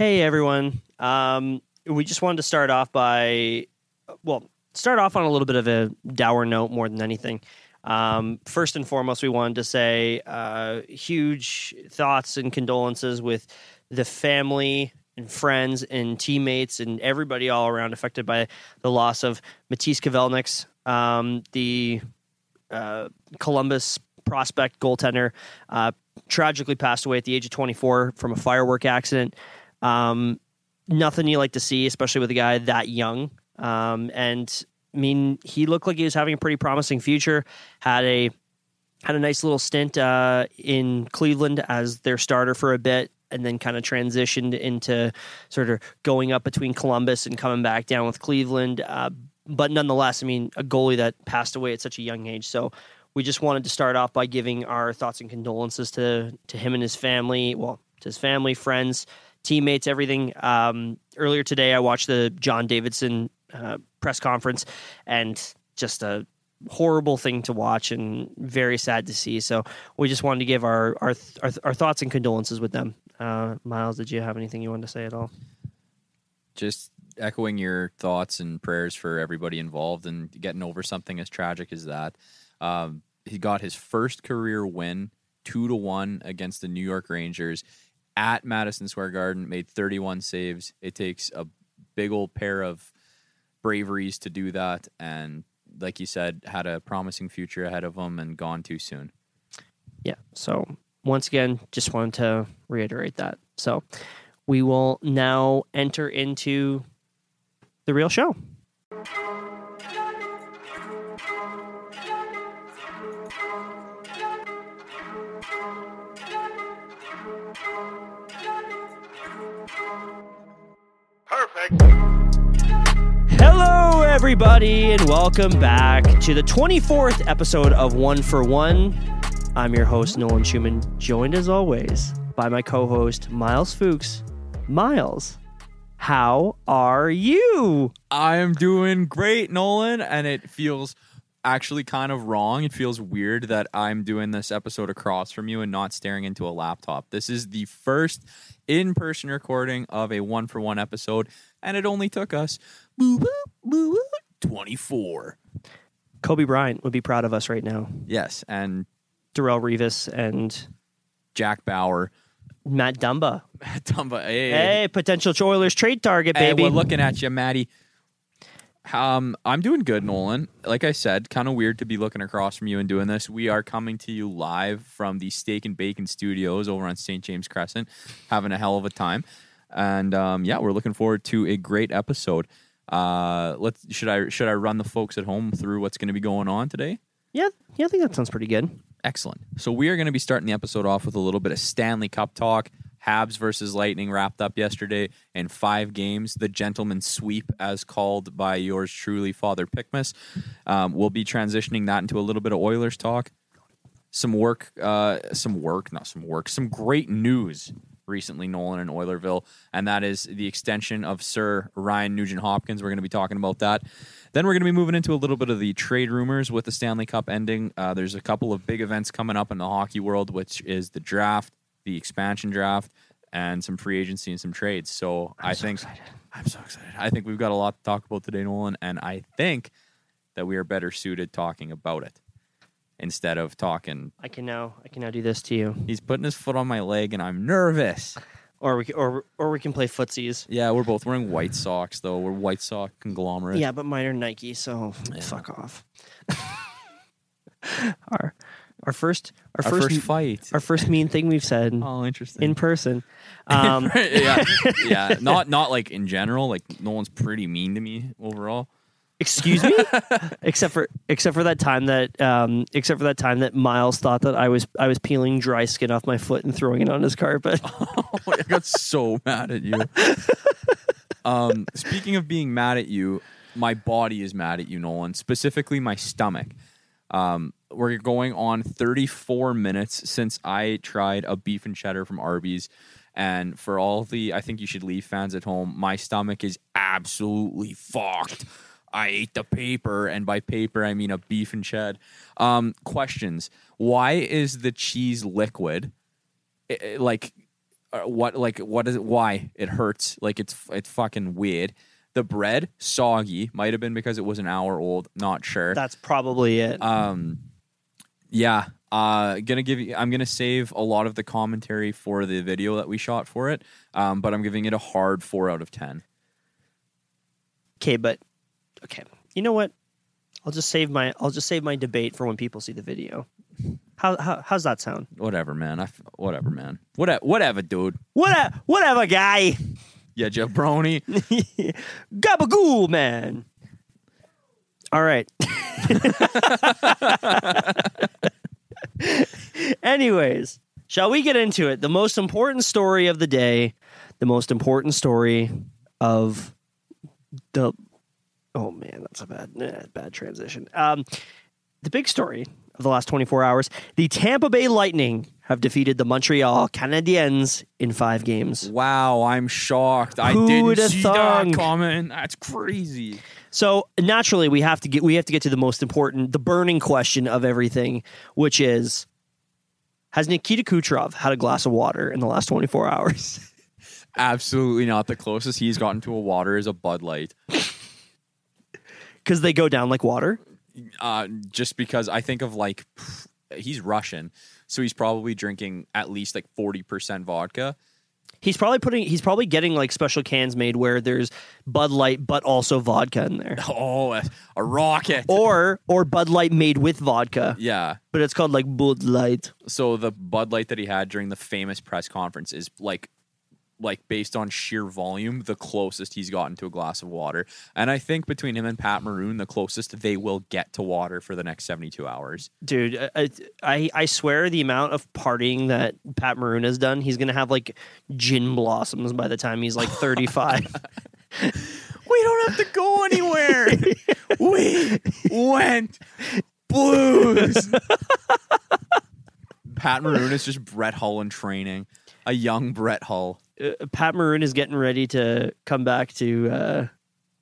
Hey everyone. Um, we just wanted to start off by, well, start off on a little bit of a dour note more than anything. Um, first and foremost, we wanted to say uh, huge thoughts and condolences with the family and friends and teammates and everybody all around affected by the loss of Matiss Kivlenieks, um, the uh, Columbus prospect goaltender, uh, tragically passed away at the age of 24 from a firework accident. Um, nothing you like to see, especially with a guy that young. Um, and I mean, he looked like he was having a pretty promising future. Had a had a nice little stint uh, in Cleveland as their starter for a bit, and then kind of transitioned into sort of going up between Columbus and coming back down with Cleveland. Uh, but nonetheless, I mean, a goalie that passed away at such a young age. So we just wanted to start off by giving our thoughts and condolences to to him and his family. Well, to his family, friends, teammates, everything. Um, earlier today, I watched the John Davidson uh, press conference, and just a horrible thing to watch and very sad to see. So we just wanted to give our our our, our thoughts and condolences with them. Uh, Myles, did you have anything you wanted to say at all? Just echoing your thoughts and prayers for everybody involved and getting over something as tragic as that. Um, he got his first career win, two to one against the New York Rangers at Madison Square Garden. Made 31 saves. It takes a big old pair of braveries to do that, and like you said, had a promising future ahead of him and gone too soon. Yeah. So once again, just wanted to reiterate that. So we will now enter into the real show. Hello, everybody, and welcome back to the 24th episode of One for One. I'm your host, Nolan Schumann, joined as always by my co host, Myles Fuchs. Myles, how are you? I am doing great, Nolan, and it feels actually kind of wrong. It feels weird that I'm doing this episode across from you and not staring into a laptop. This is the first in person recording of a one for one episode, and it only took us boo, boo, boo, boo, 24. Kobe Bryant would be proud of us right now. Yes, and Darrelle Revis and Jack Bauer. Matt Dumba. Matt Dumba, hey, Hey, potential Oilers trade target, Hey, baby. we're looking at you, Maddie. Um, I'm doing good, Nolan. Like I said, kind of weird to be looking across from you and doing this. We are coming to you live from the Steak and Bacon Studios over on St. James Crescent, having a hell of a time. And um, yeah, we're looking forward to a great episode. Uh, let's should I should I run the folks at home through what's going to be going on today? yeah, yeah, I think that sounds pretty good. Excellent. So we are going to be starting the episode off with a little bit of Stanley Cup talk. Habs versus Lightning wrapped up yesterday in five games. The gentleman sweep, as called by yours truly, Father Pickmas. Um, we'll be transitioning that into a little bit of Oilers talk. Some work, uh, some work, not some work, some great news recently, Nolan and Oilerville, and that is the extension of Sir Ryan Nugent Hopkins. We're going to be talking about that. Then we're going to be moving into a little bit of the trade rumors with the Stanley Cup ending. Uh, there's a couple of big events coming up in the hockey world, which is the draft, the expansion draft, and some free agency and some trades. So i so think excited. I'm so excited. I think we've got a lot to talk about today, Nolan, and I think that we are better suited talking about it instead of talking. I can now, I can now do this to you, He's putting his foot on my leg, and I'm nervous. or we, c- or, or we can play footsies. Yeah, we're both wearing white socks though. We're white sock conglomerate. Yeah, but mine are Nike, so fuck off. our our first our, Our first, first fight. our first mean thing we've said Oh, interesting. in person. Um, yeah, yeah. Not not like in general. Like no one's pretty mean to me overall. Excuse me, except for except for that time that um, except for that time that Myles thought that I was I was peeling dry skin off my foot and throwing it on his carpet. Oh, I got so mad at you. Um, speaking of being mad at you, my body is mad at you, Nolan. Specifically, my stomach. Um, we're going on 34 minutes since I tried a beef and cheddar from Arby's. And for all the I think you should leave fans at home, my stomach is absolutely fucked. I ate the paper, and by paper I mean a beef and ched. Um, questions: Why is the cheese liquid? I- I- like uh, what like what is it? Why it hurts? Like it's it's fucking weird. The bread soggy might have been because it was an hour old. Not sure. That's probably it. Um, yeah. Uh, gonna give you. I'm gonna save a lot of the commentary for the video that we shot for it. Um, but I'm giving it a hard four out of ten. Okay, but okay. You know what? I'll just save my I'll just save my debate for when people see the video. How, how how's that sound? Whatever, man. I f- whatever, man. Whatever, whatever, dude. What whatever, guy. Yeah, jabroni. Gabagool, man. All right. Anyways, shall we get into it? The most important story of the day, the most important story of the. Oh man, that's a bad eh, bad transition. Um, the big story of the last 24 hours: the Tampa Bay Lightning have defeated the Montreal Canadiens in five games. Wow, I'm shocked. I Who didn't see thunk? that comment. That's crazy. So naturally, we have to get we have to get to the most important, the burning question of everything, which is: Has Nikita Kucherov had a glass of water in the last 24 hours? Absolutely not. The closest he's gotten to a water is a Bud Light. Because they go down like water. Uh, just because I think of like he's Russian, so he's probably drinking at least like forty percent vodka. He's probably putting. He's probably getting like special cans made where there's Bud Light, but also vodka in there, Oh, a, a rocket! or or Bud Light made with vodka, Yeah. but it's called like Bud Light. So the Bud Light that he had during the famous press conference is like like based on sheer volume, the closest he's gotten to a glass of water. And I think between him and Pat Maroon, the closest they will get to water for the next 72 hours. Dude, uh, I, I I swear the amount of partying that Pat Maroon has done, he's gonna have like gin blossoms by the time he's like 35. We don't have to go anywhere. we went blues. Pat Maroon is just Brett Hull in training. A young Brett Hull. uh, Pat Maroon is getting ready to come back to uh,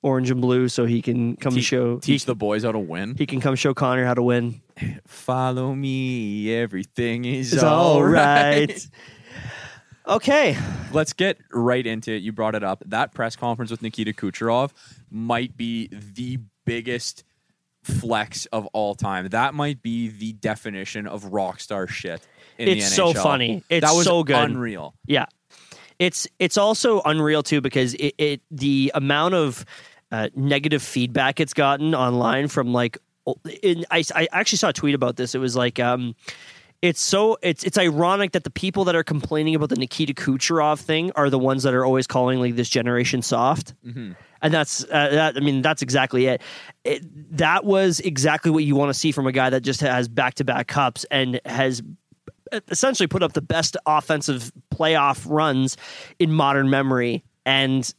Orange and Blue, so he can come Te- show teach he, the boys how to win. he can come show Connor how to win. Follow me, everything is It's all right. Okay, Let's get right into it. You brought it up. That press conference with Nikita Kucherov might be the biggest flex of all time. That might be the definition of rock star shit. It's so funny. It's that was so good. unreal. yeah, it's it's also unreal too because it, it the amount of uh, negative feedback it's gotten online from like in, I I actually saw a tweet about this. It was like um. It's so it's it's ironic that the people that are complaining about the Nikita Kucherov thing are the ones that are always calling like this generation soft. and that's uh, that. I mean, that's exactly it. it. That was exactly what you want to see from a guy that just has back to back cups and has essentially put up the best offensive playoff runs in modern memory. And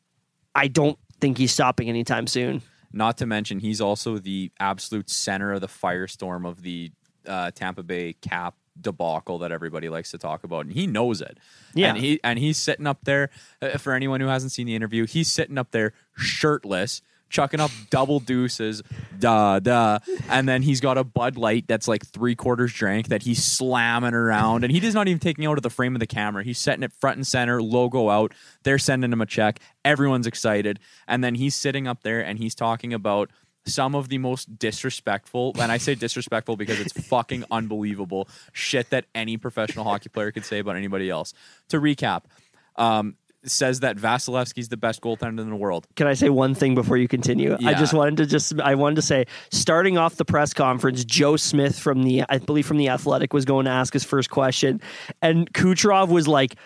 I don't think he's stopping anytime soon. Not to mention, he's also the absolute center of the firestorm of the uh, Tampa Bay Cap debacle that everybody likes to talk about, and he knows it. Yeah. and he and he's sitting up there. Uh, for anyone who hasn't seen the interview, he's sitting up there shirtless. Chucking up double deuces, duh, duh. And then he's got a Bud Light that's like three quarters drank that he's slamming around. And he does not even taking out of the frame of the camera. He's setting it front and center, logo out. They're sending him a check. Everyone's excited. And then he's sitting up there and he's talking about some of the most disrespectful, and I say disrespectful because it's fucking unbelievable shit that any professional hockey player could say about anybody else. To recap, um, says that Vasilevskiy's the best goaltender in the world. Can I say one thing before you continue? I just wanted to just I wanted to say starting off the press conference, Joe Smith from the I believe from the Athletic was going to ask his first question, and Kucherov was like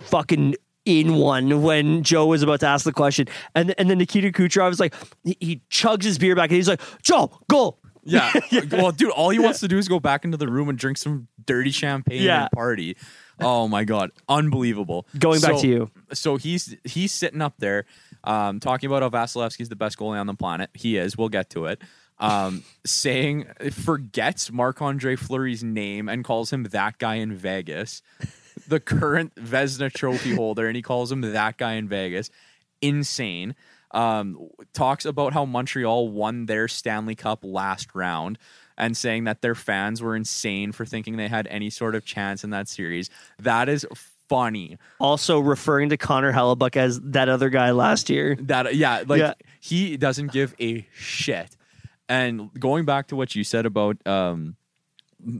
fucking in one when Joe was about to ask the question, and and then Nikita Kucherov is like he, he chugs his beer back and he's like Joe go. Yeah. well, dude, all he wants to do is go back into the room and drink some dirty champagne Yeah. and party. Oh my god, unbelievable! Going back So- to you. So he's he's sitting up there, um, talking about how Vasilevskiy's the best goalie on the planet. He is. We'll get to it. Um, saying forgets Marc Andre Fleury's name and calls him that guy in Vegas, the current Vezina Trophy holder, and he calls him that guy in Vegas. Insane. Um, talks about how Montreal won their Stanley Cup last round and saying that their fans were insane for thinking they had any sort of chance in that series. That is funny. Also referring to Connor Hellebuyck as that other guy last year. That yeah, like Yeah. he doesn't give a shit. And going back to what you said about um,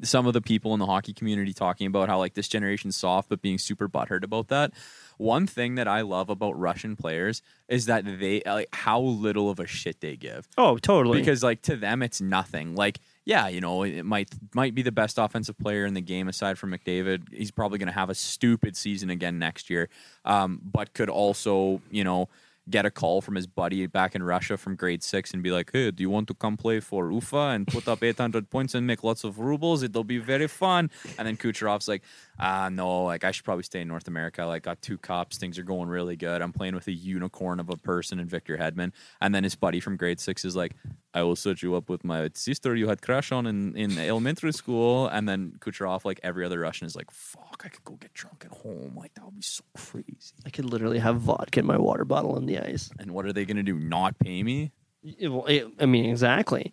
some of the people in the hockey community talking about how like this generation's soft, but being super butthurt about that. One thing that I love about Russian players is that they like how little of a shit they give Oh, totally. because like to them it's nothing. Like yeah, you know, it might might be the best offensive player in the game aside from McDavid. He's probably going to have a stupid season again next year, um, but could also you know get a call from his buddy back in Russia from grade six and be like, "Hey, do you want to come play for Ufa and put up 800 points and make lots of rubles? It'll be very fun." And then Kucherov's like, "Ah, no, like I should probably stay in North America. Like, got two cups, things are going really good. I'm playing with a unicorn of a person in Victor Hedman." And then his buddy from grade six is like, "I will set you up with my sister you had crush on in in elementary school." And then Kucherov, like every other Russian, is like, "Fuck, I could go get drunk at home. Like that would be so crazy." I could literally have vodka in my water bottle in the ice. And what are they gonna do? Not pay me? It- well, it- I mean, exactly.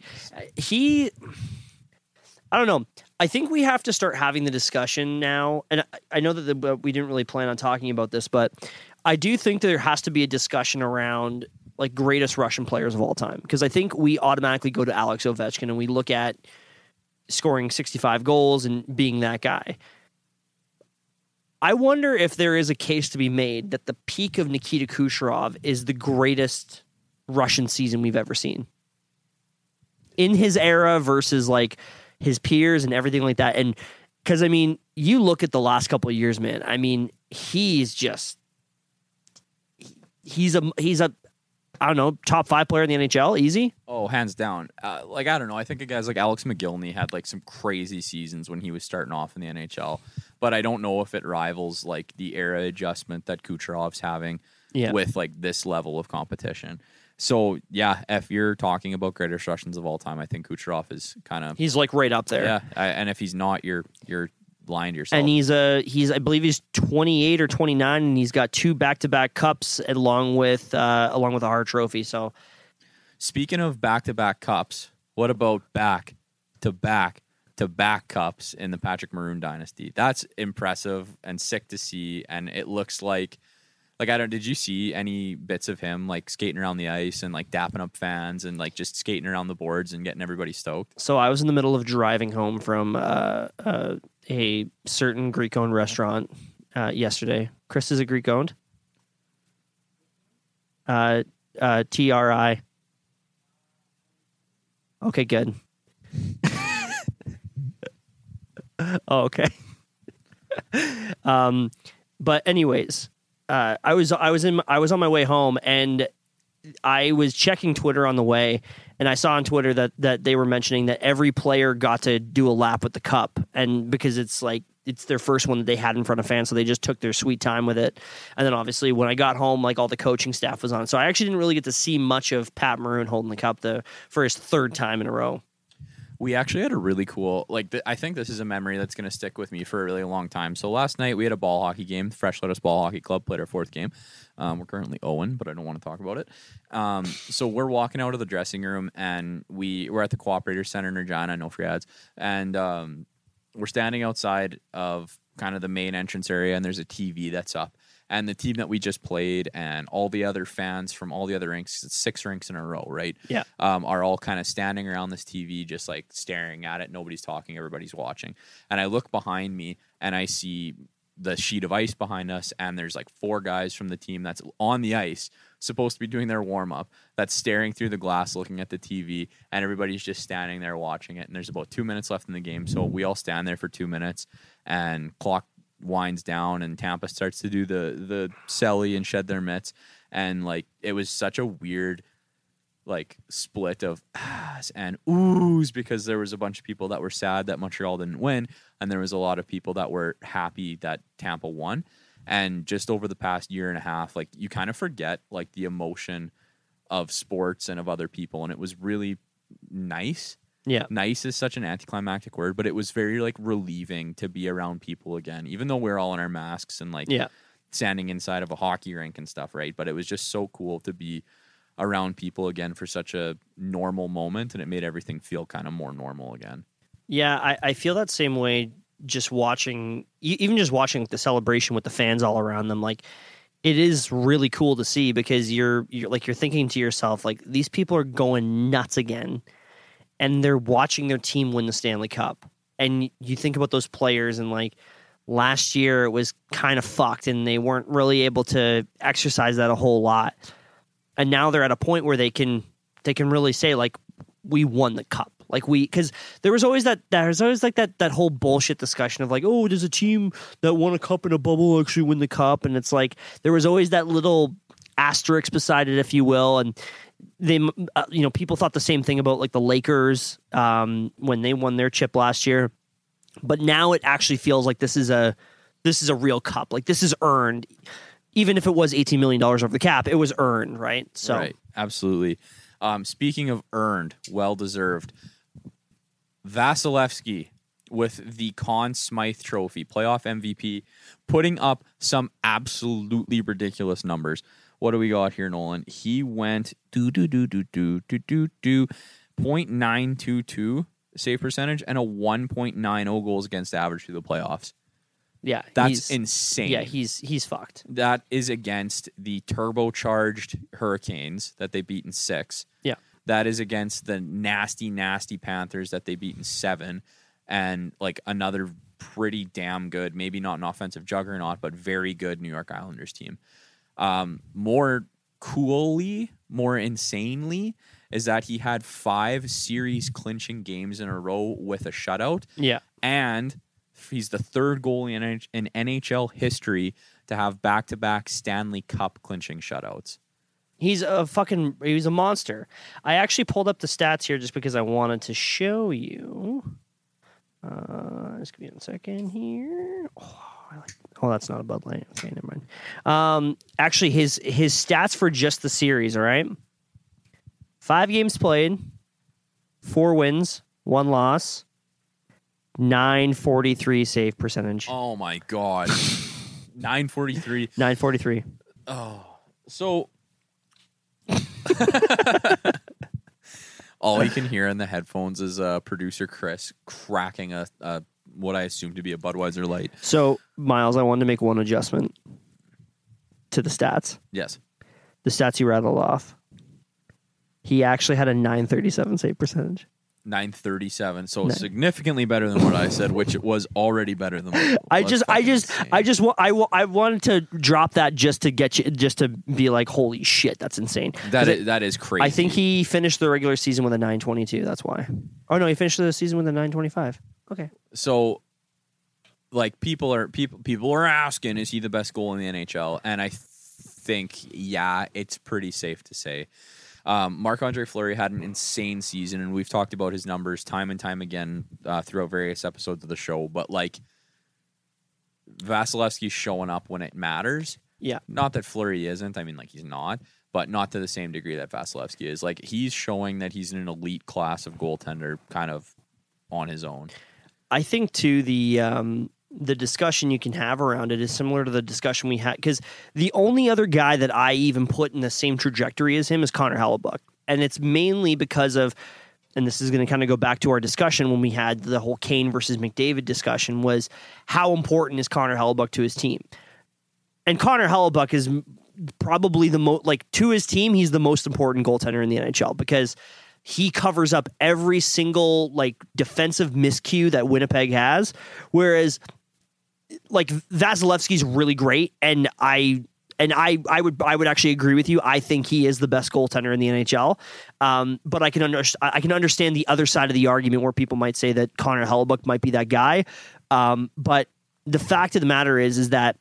He, I don't know. I think we have to start having the discussion now. And I, I know that the, we didn't really plan on talking about this, but I do think there has to be a discussion around like greatest Russian players of all time. Because I think we automatically go to Alex Ovechkin and we look at scoring 65 goals and being that guy. I wonder if there is a case to be made that the peak of Nikita Kucherov is the greatest Russian season we've ever seen. In his era versus like his peers and everything like that. And because I mean, you look at the last couple of years, man. I mean, he's just he's a he's a I don't know top five player in the NHL, easy. Oh, hands down. Uh, like I don't know. I think a guys like Alex Mogilny had like some crazy seasons when he was starting off in the NHL, but I don't know if it rivals like the era adjustment that Kucherov's having Yeah. with like this level of competition. So yeah, if you're talking about greatest Russians of all time, I think Kucherov is kind of He's like right up there. yeah. I, and if he's not, you're you're to yourself. and he's a he's I believe he's 28 or 29 and he's got two back-to-back cups along with uh along with a Hart trophy so Speaking of back to back cups, what about back to back to back cups in the Patrick Maroon dynasty? That's impressive and sick to see. And it looks like, like, I don't, did you see any bits of him like skating around the ice and like dapping up fans and like just skating around the boards and getting everybody stoked? so I was in the middle of driving home from uh, uh a certain Greek owned restaurant uh yesterday Chris is a Greek owned uh uh T R I Okay good Oh, okay. um, but anyways, uh, I was I was in I was on my way home and I was checking Twitter on the way, and I saw on Twitter that that they were mentioning that every player got to do a lap with the cup, and because it's like it's their first one that they had in front of fans, so they just took their sweet time with it. And then obviously when I got home, like all the coaching staff was on, so I actually didn't really get to see much of Pat Maroon holding the cup the his third time in a row. We actually had a really cool, like, th- I think this is a memory that's going to stick with me for a really long time. So last night we had a ball hockey game. Fresh Lettuce Ball Hockey Club played our fourth game. Um, we're currently Owen, but I don't want to talk about it. Um, so we're walking out of the dressing room and we we're at the Cooperator Center in Regina, no free ads, and um, we're standing outside of kind of the main entrance area, and there's a TV that's up. And the team that we just played, and all the other fans from all the other rinks, it's six rinks in a row, right? Yeah. um, are all kind of standing around this TV, just like staring at it. Nobody's talking, everybody's watching. And I look behind me and I see the sheet of ice behind us, and there's like four guys from the team that's on the ice, supposed to be doing their warm up, that's staring through the glass looking at the TV, and everybody's just standing there watching it. And there's about two minutes left in the game. So we all stand there for two minutes, and clock winds down and Tampa starts to do the the celly and shed their mitts. And like it was such a weird like split of ahs and oohs because there was a bunch of people that were sad that Montreal didn't win. And there was a lot of people that were happy that Tampa won. And just over the past year and a half like you kind of forget like the emotion of sports and of other people. And it was really nice Yeah. nice is such an anticlimactic word, but it was very like relieving to be around people again, even though we're all in our masks and like Yeah. standing inside of a hockey rink and stuff, right? But it was just so cool to be around people again for such a normal moment and it made everything feel kind of more normal again. Yeah, I, I feel that same way just watching, even just watching the celebration with the fans all around them, like it is really cool to see because you're you're like you're thinking to yourself like these people are going nuts again, and they're watching their team win the Stanley Cup, and you think about those players and like last year it was kind of fucked and they weren't really able to exercise that a whole lot. And now they're at a point where they can they can really say like we won the cup. Like we because there was always that there's always like that that whole bullshit discussion of like oh does a team that won a cup in a bubble actually win the cup. And it's like there was always that little asterisk beside it if you will. And they uh, you know people thought the same thing about like the lakers um, when they won their chip last year but now it actually feels like this is a this is a real cup like this is earned even if it was 18 million dollars over the cap it was earned right so Right, absolutely. Um, speaking of earned, well deserved. Vasilevskiy with the Conn Smythe Trophy, playoff MVP, putting up some absolutely ridiculous numbers. What do we got here, Nolan? He went do do do do do do do do point nine two two save percentage and a one point nine oh goals against average through the playoffs. yeah That's insane. yeah he's he's fucked that is against the turbocharged Hurricanes that they beat in six. Yeah. That is against the nasty, nasty Panthers that they beat in seven. And like another pretty damn good, maybe not an offensive juggernaut, but very good New York Islanders team. Um, more coolly, more insanely, is that he had five series clinching games in a row with a shutout yeah and he's the third goalie in, in NHL history to have back-to-back Stanley Cup clinching shutouts. He's a fucking he's a monster. I actually pulled up the stats here just because I wanted to show you. Uh, just give me a second here. Oh, I like, oh, that's not a Bud Light. Okay, never mind. Um, actually, his his stats for just the series. All right, five games played, four wins, one loss, nine forty three save percentage. Oh my god. 943. Nine forty three. Oh, So all you can hear in the headphones is uh, producer Chris cracking a, a what I assume to be a Budweiser light. So, Myles, I wanted to make one adjustment to the stats. Yes. The stats you rattled off. He actually had a 937 save percentage. 937. So Nine. significantly better than what I said, which was already better than what I just, I just, insane. I just, wa- I, wa- I wanted to drop that just to get you, just to be like, holy shit, that's insane. that is, it- that is crazy. I think he finished the regular season with a 922. That's why. Oh no, he finished the season with a 925. Okay. so like people are people people are asking is he the best goal in the NHL and I th- think yeah it's pretty safe to say. Um, Marc Andre Fleury had an insane season and we've talked about his numbers time and time again uh, throughout various episodes of the show but like Vasilevskiy's showing up when it matters. Yeah. not that Fleury isn't I mean like he's not but not to the same degree that Vasilevskiy is. Like he's showing that he's an elite class of goaltender kind of on his own I think too the um, the discussion you can have around it is similar to the discussion we had because the only other guy that I even put in the same trajectory as him is Connor Hellebuyck, and it's mainly because of. And this is going to kind of go back to our discussion when we had the whole Kane versus McDavid discussion was how important is Connor Hellebuyck to his team? And Connor Hellebuyck is probably the most like to his team, he's the most important goaltender in the NHL because he covers up every single like defensive miscue that Winnipeg has. Whereas like Vasilevskiy's really great, and I and I I would I would actually agree with you. I think he is the best goaltender in the NHL. Um, but I can under, I can understand the other side of the argument where people might say that Connor Hellebuyck might be that guy. Um, but the fact of the matter is is that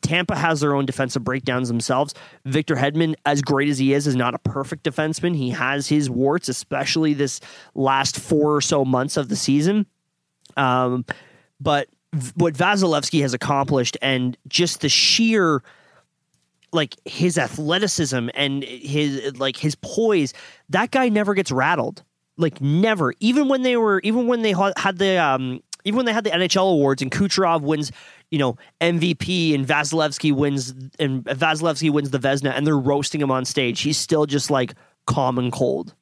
Tampa has their own defensive breakdowns themselves. Victor Hedman, as great as he is, is not a perfect defenseman. He has his warts, especially this last four or so months of the season. Um, but what Vasilevskiy has accomplished and just the sheer like his athleticism and his like his poise, that guy never gets rattled. Like never. Even when they were even when they had the um even when they had the NHL awards and Kucherov wins, you know, MVP and Vasilevskiy wins and Vasilevskiy wins the Vezina and they're roasting him on stage. He's still just like calm and cold.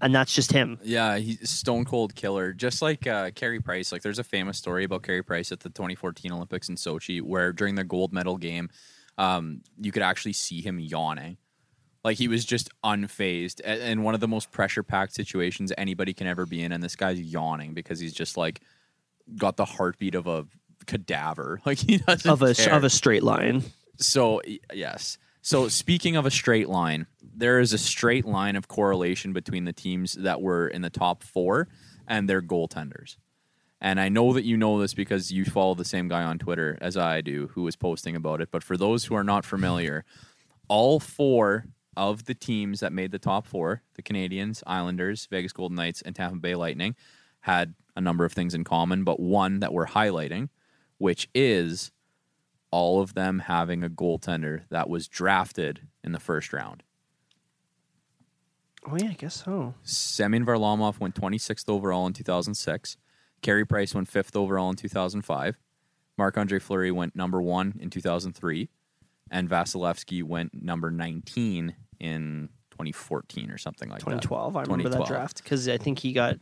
and that's just him. Yeah, he's stone cold killer. Just like uh, Carey Price. Like, there's a famous story about Carey Price at the 2014 Olympics in Sochi, where during the gold medal game, um, you could actually see him yawning. Like he was just unfazed a- in one of the most pressure packed situations anybody can ever be in, and this guy's yawning because he's just like got the heartbeat of a cadaver. Like he doesn't Of a care. of a straight line. So yes. So speaking of a straight line, there is a straight line of correlation between the teams that were in the top four and their goaltenders. And I know that you know this because you follow the same guy on Twitter as I do, who was posting about it. But for those who are not familiar, all four of the teams that made the top four, the Canadiens, Islanders, Vegas Golden Knights, and Tampa Bay Lightning, had a number of things in common, but one that we're highlighting, which is all of them having a goaltender that was drafted in the first round. Oh yeah, I guess so. Semyon Varlamov went 26th overall in 2006. Carey Price went 5th overall in 2005. Marc Andre Fleury went number one in 2003. And Vasilevskiy went number 19 in 2014 or something like 2012. I that. remember that draft because I think he got.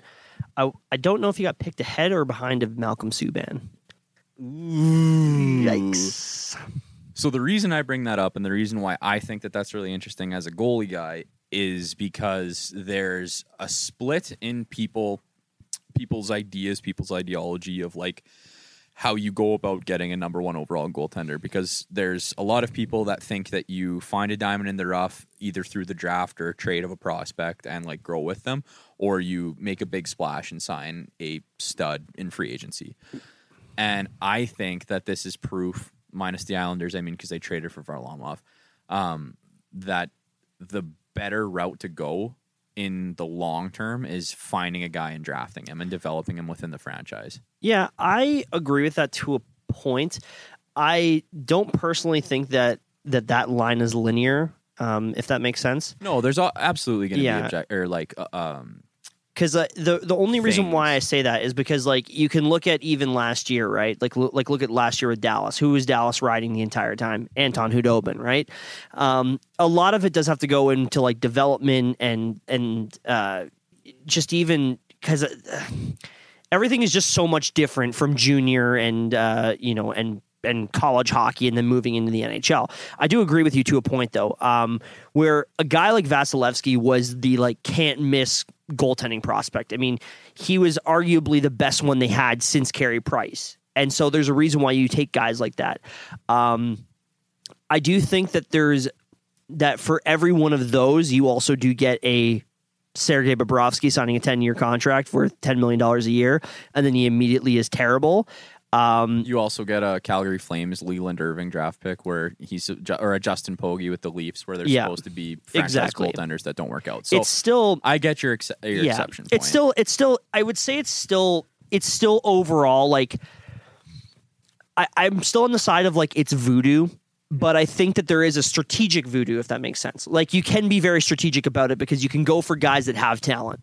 I I don't know if he got picked ahead or behind of Malcolm Subban. Yikes! So the reason I bring that up and the reason why I think that that's really interesting as a goalie guy is because there's a split in people people's ideas, people's ideology of like how you go about getting a number 1 overall goaltender because there's a lot of people that think that you find a diamond in the rough either through the draft or trade of a prospect and like grow with them or you make a big splash and sign a stud in free agency. And I think that this is proof, minus the Islanders, I mean, because they traded for Varlamov, um, that the better route to go in the long term is finding a guy and drafting him and developing him within the franchise. Yeah, I agree with that to a point. I don't personally think that that that line is linear. Um, if that makes sense. No, there's absolutely going to Yeah. be object or like uh, um, because uh, the the only reason things. why I say that is because like you can look at even last year, right? Like like look at last year with Dallas. Who was Dallas riding the entire time? Anton Khudobin, right? Um, a lot of it does have to go into like development and and uh, just even because uh, everything is just so much different from junior and uh, you know and and college hockey and then moving into the NHL. I do agree with you to a point though, um, where a guy like Vasilevskiy was the like can't miss goaltending prospect. I mean, he was arguably the best one they had since Carey Price, and so there's a reason why you take guys like that. Um, I do think that there's that for every one of those, you also do get a Sergei Bobrovsky signing a 10 year contract worth $10 million a year, and then he immediately is terrible. Um, you also get a Calgary Flames Leland Irving draft pick where he's or a Justin Pogge with the Leafs where they're Yeah. supposed to be franchise Exactly. goaltenders that don't work out. So it's still I get your, ex- your yeah, exception. Point. it's still it's still I would say it's still it's still overall like I, I'm still on the side of like it's voodoo, but I think that there is a strategic voodoo, if that makes sense. Like you can be very strategic about it because you can go for guys that have talent,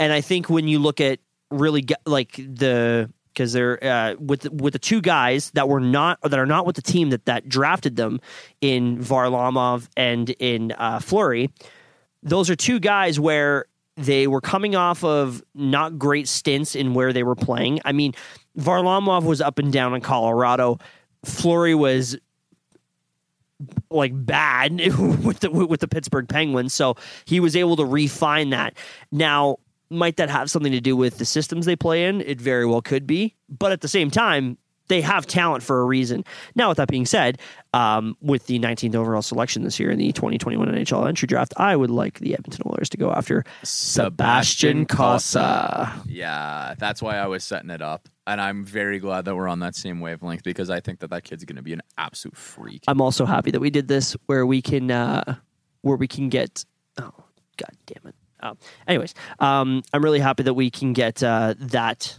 and I think when you look at really like the because they're uh, with with the two guys that were not that are not with the team that that drafted them in Varlamov and in uh, Fleury those are two guys where they were coming off of not great stints in where they were playing. I mean, Varlamov was up and down in Colorado. Fleury was like bad with the with the Pittsburgh Penguins, so he was able to refine that. Now, might that have something to do with the systems they play in? It very well could be, but at the same time, they have talent for a reason. Now, with that being said, um, with the 19th overall selection this year in the 2021 NHL entry draft, I would like the Edmonton Oilers to go after Sebastian Cossa. Yeah, that's why I was setting it up, and I'm very glad that we're on that same wavelength because I think that that kid's going to be an absolute freak. I'm also happy that we did this where we can uh, where we can get oh god damn it. Um, anyways, um, I'm really happy that we can get uh, that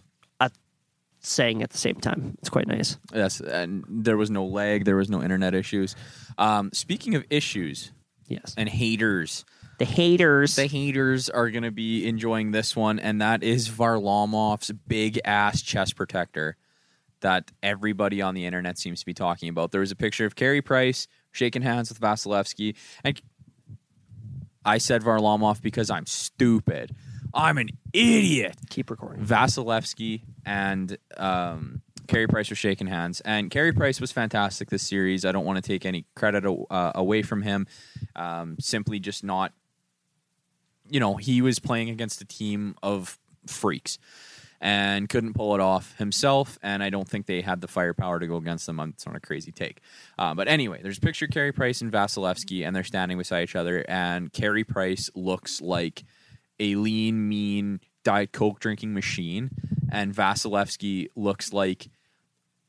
saying at the same time. It's quite nice. Yes, and there was no lag, there was no internet issues. Um, speaking of issues Yes, and haters, the haters. the haters are going to be enjoying this one, and that is Varlamov's big ass chest protector that everybody on the internet seems to be talking about. There was a picture of Carey Price shaking hands with Vasilevskiy, and I said Varlamov because I'm stupid. I'm an idiot. Keep recording. Vasilevskiy and um, Carey Price were shaking hands, and Carey Price was fantastic this series. I don't want to take any credit uh, away from him. Um, simply just not, you know, he was playing against a team of freaks and couldn't pull it off himself. And I don't think they had the firepower to go against them. It's on a crazy take. Uh, but anyway, there's a picture of Carey Price and Vasilevskiy, and they're standing beside each other. And Carey Price looks like a lean, mean Diet Coke drinking machine, and Vasilevskiy looks like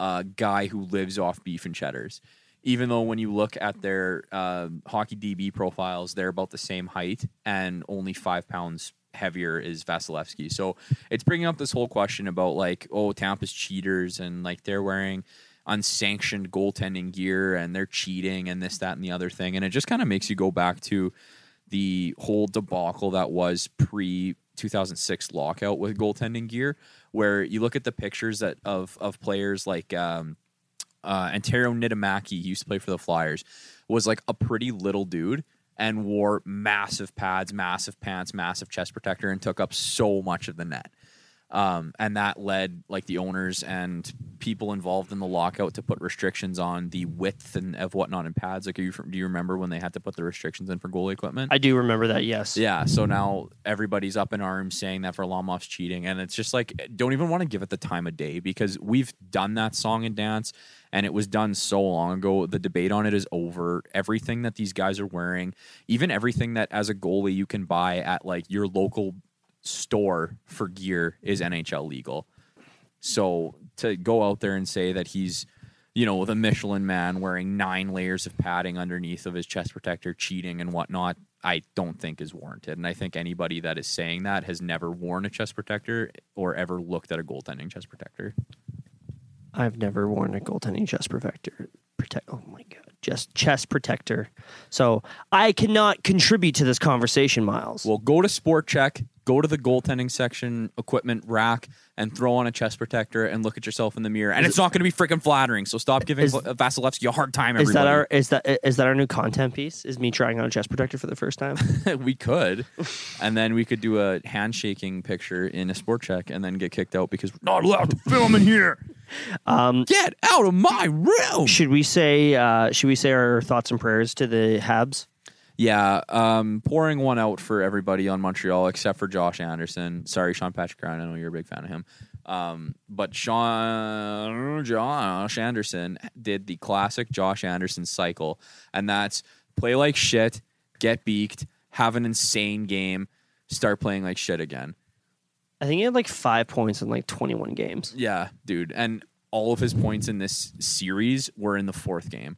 a guy who lives off beef and cheddars. Even though when you look at their uh, hockey DB profiles, they're about the same height and only five pounds heavier is Vasilevskiy. So it's bringing up this whole question about like, oh, Tampa's cheaters and like they're wearing unsanctioned goaltending gear and they're cheating and this, that, and the other thing. And it just kind of makes you go back to the whole debacle that was pre 2006 lockout with goaltending gear, where you look at the pictures that of of players like um, uh, he used to play for the Flyers, was like a pretty little dude and wore massive pads, massive pants, massive chest protector, and took up so much of the net. Um, and that led like the owners and people involved in the lockout to put restrictions on the width and of whatnot in pads. Like, you, do you remember when they had to put the restrictions in for goalie equipment? I do remember that. Yes. Yeah, so now everybody's up in arms saying that Varlamov's cheating, and it's just like don't even want to give it the time of day because we've done that song and dance, and it was done so long ago. The debate on it is over. Everything that these guys are wearing, even everything that as a goalie you can buy at like your local store for gear, is NHL legal. So to go out there and say that he's you know, the Michelin man wearing nine layers of padding underneath of his chest protector, cheating and whatnot, I don't think is warranted. And I think anybody that is saying that has never worn a chest protector or ever looked at a goaltending chest protector. I've never worn a goaltending chest protector. Protect. Oh my god, just chest protector. So I cannot contribute to this conversation, Myles. Well, go to Sport Chek, go to the goaltending section equipment rack, and throw on a chest protector and look at yourself in the mirror. And it's not going to be freaking flattering. So stop giving Is- Vasilevskiy a hard time. is that our is that is that our new content piece? Is me trying on a chest protector for the first time? we could, and then we could do a handshaking picture in a Sport Chek, and then get kicked out because we're not allowed to film in here. Um, Get out of my room. should we say uh, should we say our thoughts and prayers to the Habs? Yeah, um, pouring one out for everybody on Montreal except for Josh Anderson. Sorry, Sean Patrick Ryan. I know you're a big fan of him. Um, but Sean Josh Anderson did the classic Josh Anderson cycle, and that's play like shit, get beaked, have an insane game, start playing like shit again. I think he had like five points in like twenty one games. Yeah, dude. And all of his points in this series were in the fourth game.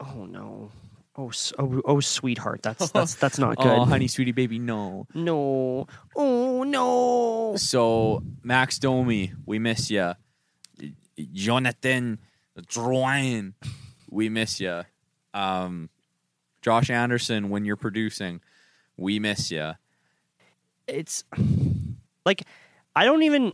Oh no. Oh, oh, oh, sweetheart, that's that's that's not good. Oh, honey, sweetie, baby, no. No. Oh no. So Max Domi, we miss you. Jonathan Drouin, we miss you. Um, Josh Anderson, when you're producing, we miss you. It's like I don't even.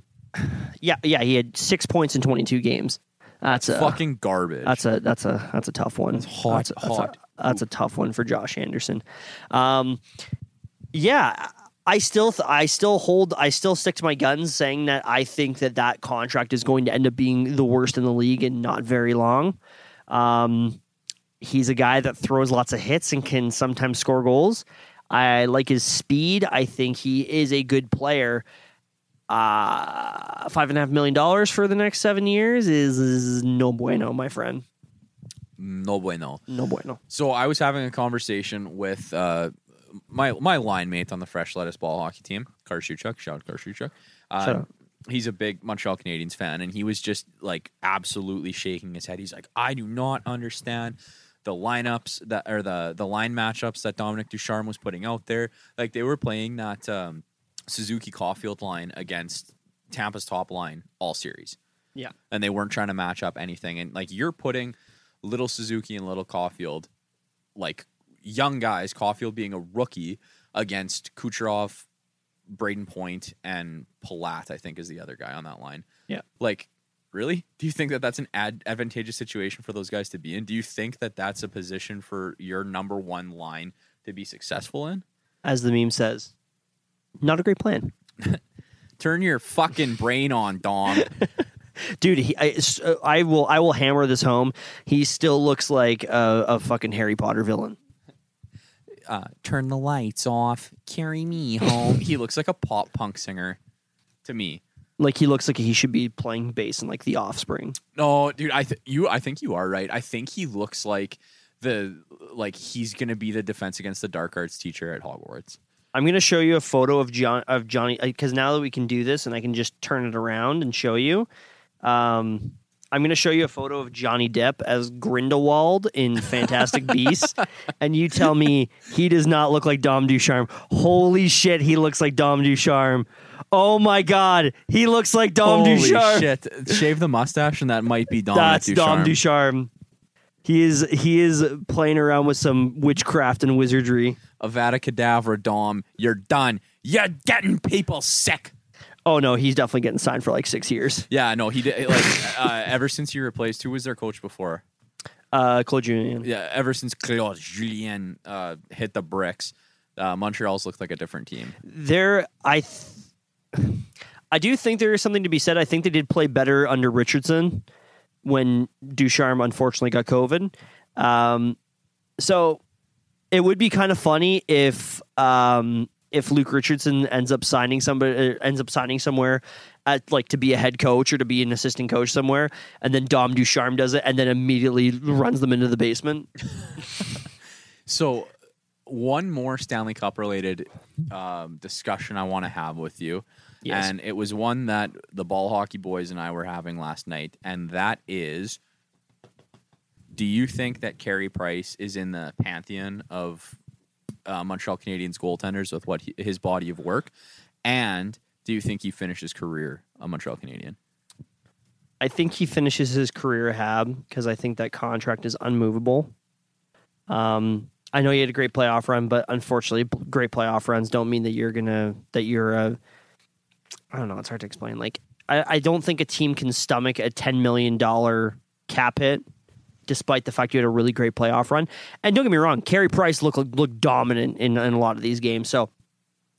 Yeah, yeah. He had six points in twenty two games. That's a Fucking garbage. That's a that's a that's a tough one. That's hot, That's a, hot. That's a tough one for Josh Anderson. Um, yeah, I still th- I still hold I still stick to my guns, saying that I think that that contract is going to end up being the worst in the league and not very long. Um, he's a guy that throws lots of hits and can sometimes score goals. I like his speed. I think he is a good player. Uh, five and a half million dollars for the next seven years is, is no bueno, my friend. No bueno. No bueno. So I was having a conversation with uh, my my line mate on the Fresh Lettuce Ball hockey team, Karshuchuk. Shout out Karshuchuk. Uh, Shout out. He's a big Montreal Canadiens fan, and he was just like absolutely shaking his head. He's like, I do not understand the lineups that or the the line matchups that Dominic Ducharme was putting out there. Like they were playing that um, Suzuki Caufield line against Tampa's top line all series Yeah. and they weren't trying to match up anything. And like you're putting little Suzuki and little Caufield, like young guys, Caufield being a rookie against Kucherov, Brayden Point, and Palat, I think is the other guy on that line. Yeah. Like, really? Do you think that that's an ad- advantageous situation for those guys to be in? Do you think that that's a position for your number one line to be successful in? As the meme says, Not a great plan. Turn your fucking brain on, Dom. dude he, I, uh, I will i will hammer this home he still looks like a, a fucking harry potter villain uh, turn the lights off. Carry me home. he looks like a pop punk singer to me. like he looks like he should be playing bass in like the offspring No, dude, I th- you I think you are right. I think he looks like the like he's gonna be the defense against the dark arts teacher at Hogwarts. i'm going to show you a photo of john of johnny because now that we can do this and i can just turn it around and show you um I'm going to show you a photo of Johnny Depp as Grindelwald in Fantastic Beasts, and you tell me he does not look like Dom Ducharme. Holy shit, he looks like Dom Ducharme. Oh my god, he looks like Dom Holy Ducharme. shit! Shave the mustache, and that might be Dom. That's Dom Ducharme. Ducharme. He is he is playing around with some witchcraft and wizardry. Avada Kedavra, Dom. You're done. You're getting people sick. Oh no, he's definitely getting signed for like six years. Yeah, no, he did. Like uh, ever since he replaced, who was their coach before? Uh, Claude Julien. Yeah, ever since Claude Julien uh, hit the bricks, uh, Montreal's looked like a different team. There, I, th- I do think there is something to be said. I think they did play better under Richardson when Ducharme unfortunately got COVID. Um, so it would be kind of funny if um, if Luke Richardson ends up signing somebody uh, ends up signing somewhere at like to be a head coach or to be an assistant coach somewhere, and then Dom Ducharme does it, and then immediately runs them into the basement. So, one more Stanley Cup related um, discussion I want to have with you. Yes. And it was one that the ball hockey boys and I were having last night. And that is Do you think that Carey Price is in the pantheon of uh, Montreal Canadiens goaltenders with what he, his body of work? And do you think he finished his career a Montreal Canadien? I think he finishes his career Hab because I think that contract is unmovable. Um, I know he had a great playoff run, but unfortunately, great playoff runs don't mean that you're gonna that you're a. I don't know. It's hard to explain. Like I, I don't think a team can stomach a ten million dollar cap hit, despite the fact you had a really great playoff run. And don't get me wrong, Carey Price looked looked dominant in, in a lot of these games. So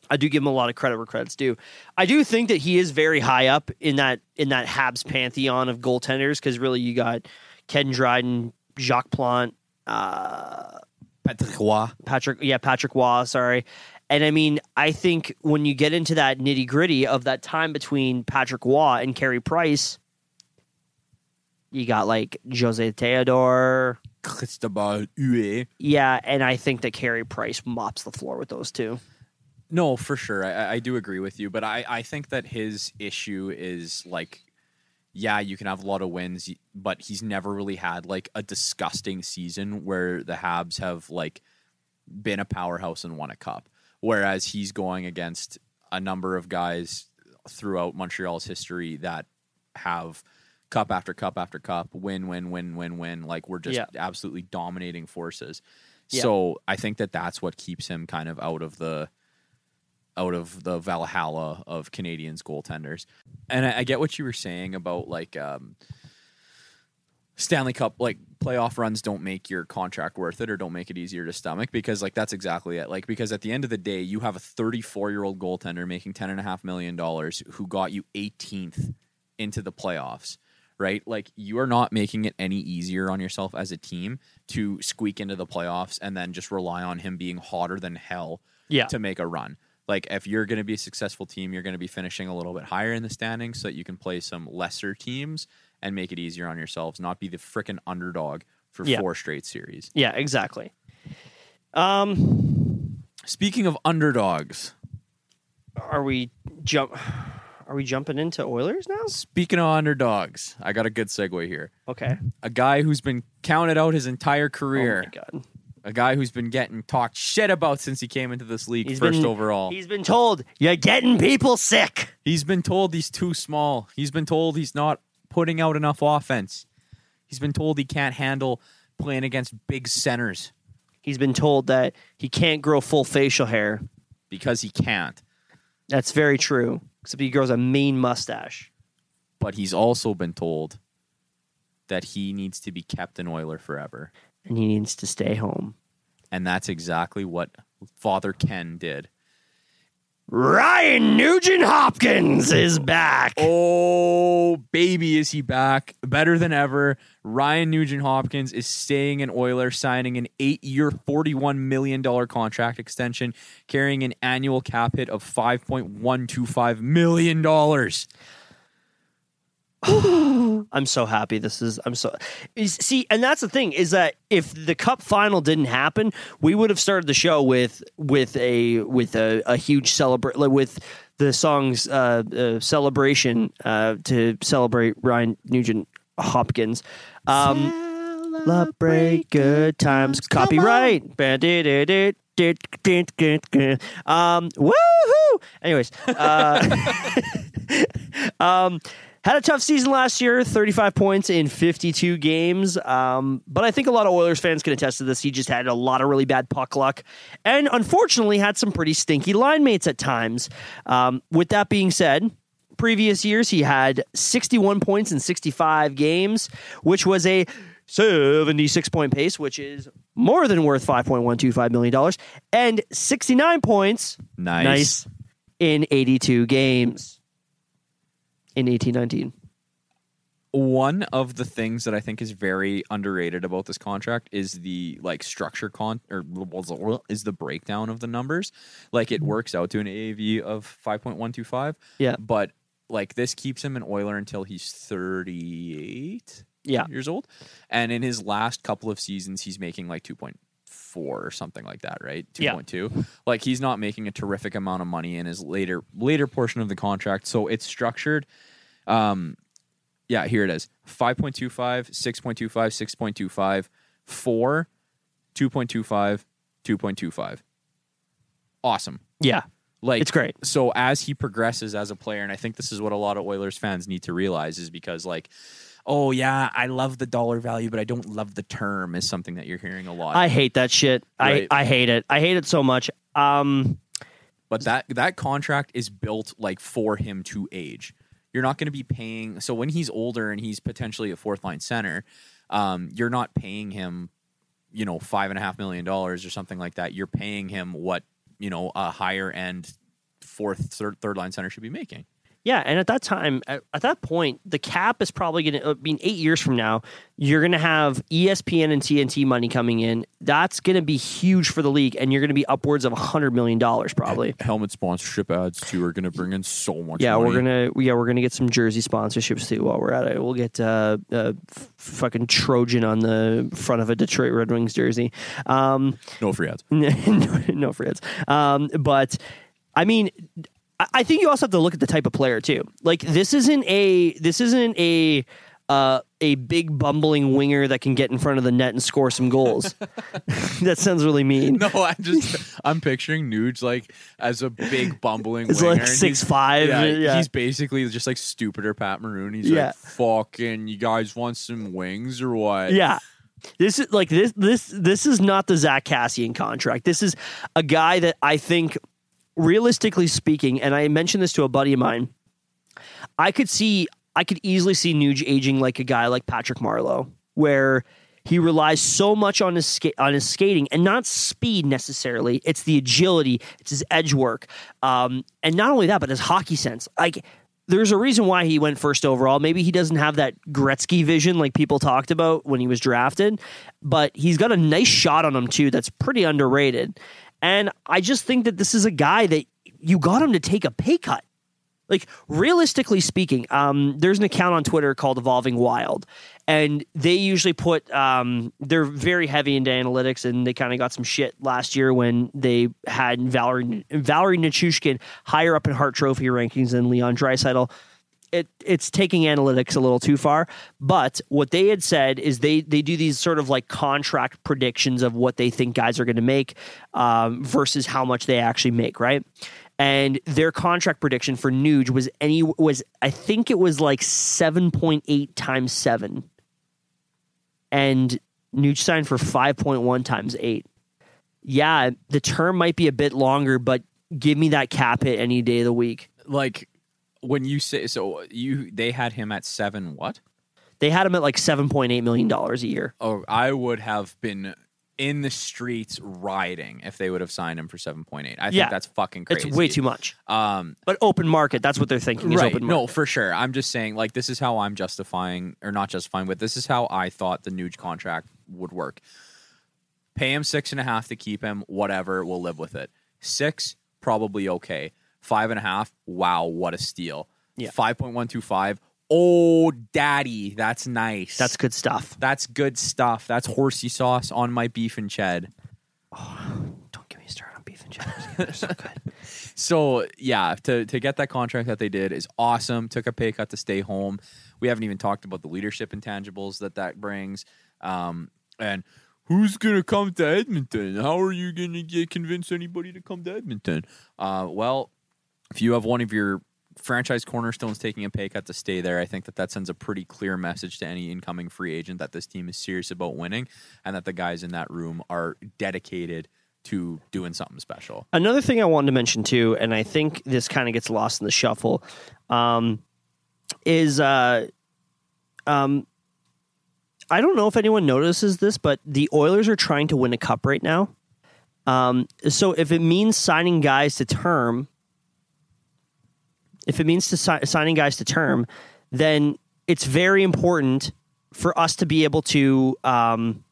I do give him a lot of credit where credit's due. I do think that he is very high up in that in that Habs pantheon of goaltenders because really you got Ken Dryden, Jacques Plante, uh, Patrick Roy. Patrick, yeah, Patrick Roy, sorry. And I mean, I think when you get into that nitty gritty of that time between Patrick Roy and Carey Price, you got like Jose Theodore. Cristobal Huet. Yeah, and I think that Carey Price mops the floor with those two. No, for sure. I, I do agree with you, but I, I think that his issue is like, yeah, you can have a lot of wins, but he's never really had like a disgusting season where the Habs have like been a powerhouse and won a cup. Whereas he's going against a number of guys throughout Montreal's history that have cup after cup after cup, win, win, win, win, win. Like we're just Yeah. absolutely dominating forces. Yeah. So I think that that's what keeps him kind of out of the out of the Valhalla of Canadiens goaltenders. And I, I get what you were saying about like um, Stanley Cup, like playoff runs don't make your contract worth it or don't make it easier to stomach because like that's exactly it. Like because at the end of the day, you have a 34 year old goaltender making ten and a half million dollars who got you 18th into the playoffs. Right, like you are not making it any easier on yourself as a team to squeak into the playoffs and then just rely on him being hotter than hell Yeah. to make a run. Like if you're going to be a successful team, you're going to be finishing a little bit higher in the standings so that you can play some lesser teams and make it easier on yourselves, not be the freaking underdog for Yeah. four straight series. Yeah, exactly. Um, Speaking of underdogs, are we jump? Are we jumping into Oilers now? speaking of underdogs, I got a good segue here. Okay. A guy who's been counted out his entire career, Oh my god. a guy who's been getting talked shit about since he came into this league He's first been- overall. He's been told you're getting people sick. He's been told he's too small. He's been told he's not putting out enough offense. He's been told he can't handle playing against big centers He's been told that he can't grow full facial hair. because he can't. That's very true. Except he grows a mean mustache. But he's also been told that he needs to be Captain Oiler forever. And he needs to stay home. And that's exactly what Father Ken did. Ryan Nugent Hopkins is back. Oh, baby, is he back? Better than ever. Ryan Nugent Hopkins is staying in Oiler, signing an eight year, $41 million contract extension, carrying an annual cap hit of $5.125 million. I'm so happy this is I'm so is, see and that's the thing is that if the cup final didn't happen we would have started the show with with a with a, a huge celebrate with the song's uh, uh, celebration uh, to celebrate Ryan Nugent Hopkins. Um celebrate good times. copyright. um woohoo! Anyways uh um had a tough season last year, 35 points in 52 games. Um, but I think a lot of Oilers fans can attest to this. He just had a lot of really bad puck luck and unfortunately had some pretty stinky line mates at times. Um, with that being said, previous years he had 61 points in 65 games, which was a 76 point pace, which is more than worth $5.125 million, and 69 points. Nice. Nice. In 82 games in 1819. One of the things that I think is very underrated about this contract is the like structure con or is the breakdown of the numbers. Like it mm-hmm. works out to an AAV of 5.125. Yeah. But like this keeps him an Oiler until he's 38 Yeah. years old. And in his last couple of seasons, he's making like 2.4 or something like that, right? Yeah. 2.2. Like he's not making a terrific amount of money in his later later portion of the contract. So it's structured. Um, yeah, here it is 5.25, 6.25, 6.25, 4, 2.25, 2.25. Awesome. Yeah. Like It's great. So as he progresses as a player, and I think this is what a lot of Oilers fans need to realize is because like, oh yeah, I love the dollar value, but I don't love the term is something that you're hearing a lot. I hate that shit. Right. I, I hate it. I hate it so much. Um, but that that contract is built like for him to age. You're not going to be paying. So when he's older and he's potentially a fourth line center, um, you're not paying him, you know, five and a half million dollars or something like that. You're paying him what you know a higher end fourth third, third line center should be making. Yeah, and at that time, at, at that point, the cap is probably going to. I mean, eight years from now, you're going to have ESPN and TNT money coming in. That's going to be huge for the league, and you're going to be upwards of hundred million dollars probably. Helmet sponsorship ads too are going to bring in so much. Yeah, money. we're gonna yeah we're gonna get some jersey sponsorships too while we're at it. We'll get uh, uh f- fucking Trojan on the front of a Detroit Red Wings jersey. Um, no free ads. no, no ads. Um, but I mean, I- think you also have to look at the type of player too. Like this isn't a this isn't a uh, a big bumbling winger that can get in front of the net and score some goals. that sounds really mean. No, I'm just I'm picturing Nuge like as a big bumbling It's winger. like six he's- five. Yeah, Yeah, he's basically just like stupider Pat Maroon. He's Yeah. like, "Fucking, you guys want some wings or what?" Yeah. This is like this this this is not the Zack Kassian contract. This is a guy that I think realistically speaking, and I mentioned this to a buddy of mine, I could see I could easily see Nuge aging like a guy like Patrick Marleau, where he relies so much on his ska- on his skating and not speed necessarily. It's the agility, it's his edge work, um, and not only that, but his hockey sense. Like there's a reason why he went first overall. Maybe he doesn't have that Gretzky vision like people talked about when he was drafted, but he's got a nice shot on him too that's pretty underrated. And I just think that this is a guy that you got him to take a pay cut. Like realistically speaking, um, there's an account on Twitter called Evolving Wild, and they usually put um, they're very heavy into analytics, and they kind of got some shit last year when they had Valeri Valeri Nichushkin higher up in Hart Trophy rankings than Leon Draisaitl. It it's taking analytics a little too far, but what they had said is they they do these sort of like contract predictions of what they think guys are going to make um, versus how much they actually make, right? and their contract prediction for Nuge was any was I think it was like seven point eight times seven, and Nuge signed for five point one times eight. Yeah, the term might be a bit longer, but give me that cap hit any day of the week. Like when you say so, you they had him at seven. What? They had him at like seven point eight million dollars a year. Oh, I would have been in the streets rioting if they would have signed him for 7.8. I think Yeah. that's fucking crazy. It's way too much. Um, But open market, that's what they're thinking. Is right. No, for sure. I'm just saying, like, this is how I'm justifying, or not justifying, but this is how I thought the Nuge contract would work. Pay him six and a half to keep him, whatever, we'll live with it. Six, probably okay. Five and a half, wow, what a steal. Yeah. 5.125, oh, daddy, that's nice. That's good stuff. that's good stuff. That's horsey sauce on my beef and ched. Don't get me started on beef and cheddar. They're so good. So yeah, to to get that contract that they did is awesome. Took a pay cut to stay home. We haven't even talked about the leadership intangibles that that brings. Um, and who's gonna come to Edmonton? How are you gonna get convince anybody to come to Edmonton? Uh, well, if you have one of your franchise cornerstones taking a pay cut to stay there, I think that that sends a pretty clear message to any incoming free agent that this team is serious about winning and that the guys in that room are dedicated to doing something special. Another thing I wanted to mention too, and I think this kind of gets lost in the shuffle, um, is uh, um, I don't know if anyone notices this, but the Oilers are trying to win a cup right now. Um, so if it means signing guys to term, if it means to si- signing guys to term, then it's very important for us to be able to um,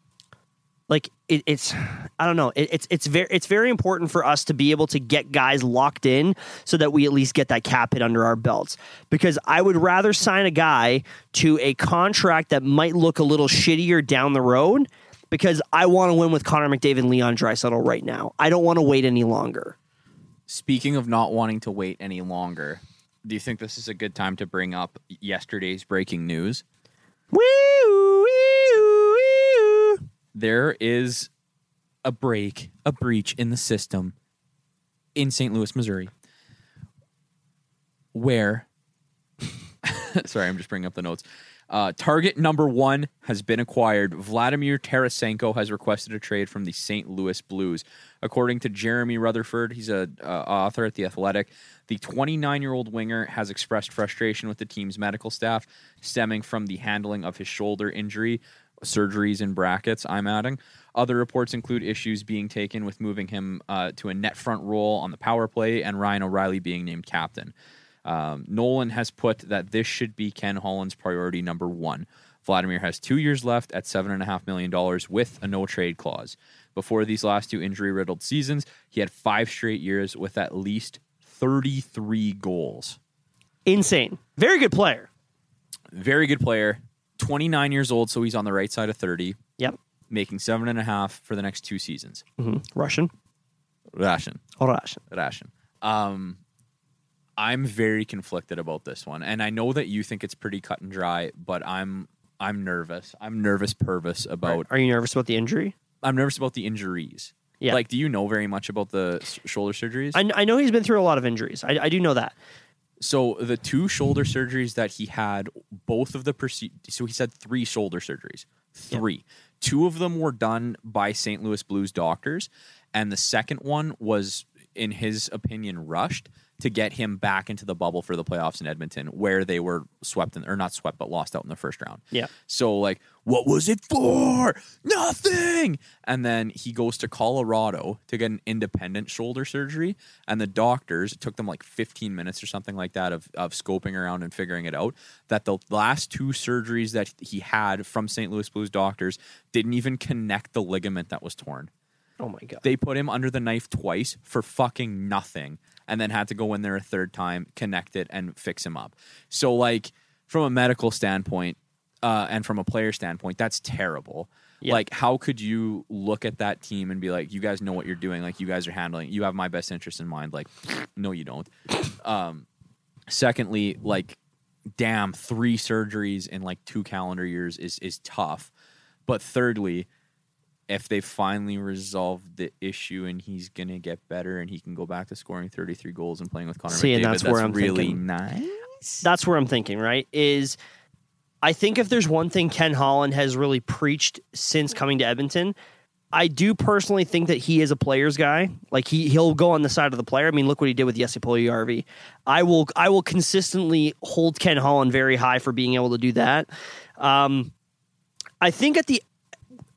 like it, it's I don't know it, it's it's very it's very important for us to be able to get guys locked in so that we at least get that cap hit under our belts because I would rather sign a guy to a contract that might look a little shittier down the road because I want to win with Connor McDavid and Leon Draisaitl right now. I don't want to wait any longer. Speaking of not wanting to wait any longer, do you think this is a good time to bring up yesterday's breaking news? There is a break, a breach in the system in St. Louis, Missouri, where, sorry, I'm just bringing up the notes. Uh, target number one has been acquired. Vladimir Tarasenko has requested a trade from the St. Louis Blues. According to Jeremy Rutherford, he's a uh, author at the Athletic. The 29 year old winger has expressed frustration with the team's medical staff, stemming from the handling of his shoulder injury, surgeries in brackets. I'm adding. Other reports include issues being taken with moving him uh, to a net front role on the power play, and Ryan O'Reilly being named captain. Um, Nolan has put that this should be Ken Holland's priority number one. Vladimir has two years left at $7.5 million with a no trade clause. Before these last two injury riddled seasons, he had five straight years with at least 33 goals. Insane. Very good player. Very good player. 29 years old, so he's on the right side of 30, Yep. making seven and a half for the next two seasons. hmm Russian. Ration. Oh, Russian. Um, I'm very conflicted about this one, and I know that you think it's pretty cut and dry, but I'm I'm nervous. I'm nervous, pervis about. Are you nervous about the injury? I'm nervous about the injuries. Yeah. Like, do you know very much about the s- shoulder surgeries? I, I know he's been through a lot of injuries. I, I do know that. so the two shoulder surgeries that he had, both of the proce- so he said three shoulder surgeries. Three. Two of them were done by St. Louis Blues doctors, and the second one was, in his opinion, rushed to get him back into the bubble for the playoffs in Edmonton, where they were swept in, or not swept, but lost out in the first round. Yeah. So like, what was it for? Nothing. And then he goes to Colorado to get an independent shoulder surgery, and the doctors it took them like 15 minutes or something like that of of scoping around and figuring it out that the last two surgeries that he had from St. Louis Blues doctors didn't even connect the ligament that was torn. Oh my god. They put him under the knife twice for fucking nothing and then had to go in there a third time, connect it, and fix him up. So, like, from a medical standpoint uh, and from a player standpoint, that's terrible. Yeah. Like, how could you look at that team and be like, you guys know what you're doing? Like, you guys are handling, you have my best interest in mind. Like, no, you don't. Um, secondly, like, damn, three surgeries in like two calendar years is is tough. But thirdly, if they finally resolve the issue and he's gonna get better and he can go back to scoring 33 goals and playing with Connor See, and McDavid, that's where I'm really thinking. nice. That's where I'm thinking, right? Is I think if there's one thing Ken Holland has really preached since coming to Edmonton, I do personally think that he is a player's guy. Like he he'll go on the side of the player. I mean, look what he did with Jesse Puljujärvi. I will I will consistently hold Ken Holland very high for being able to do that. Um, I think at the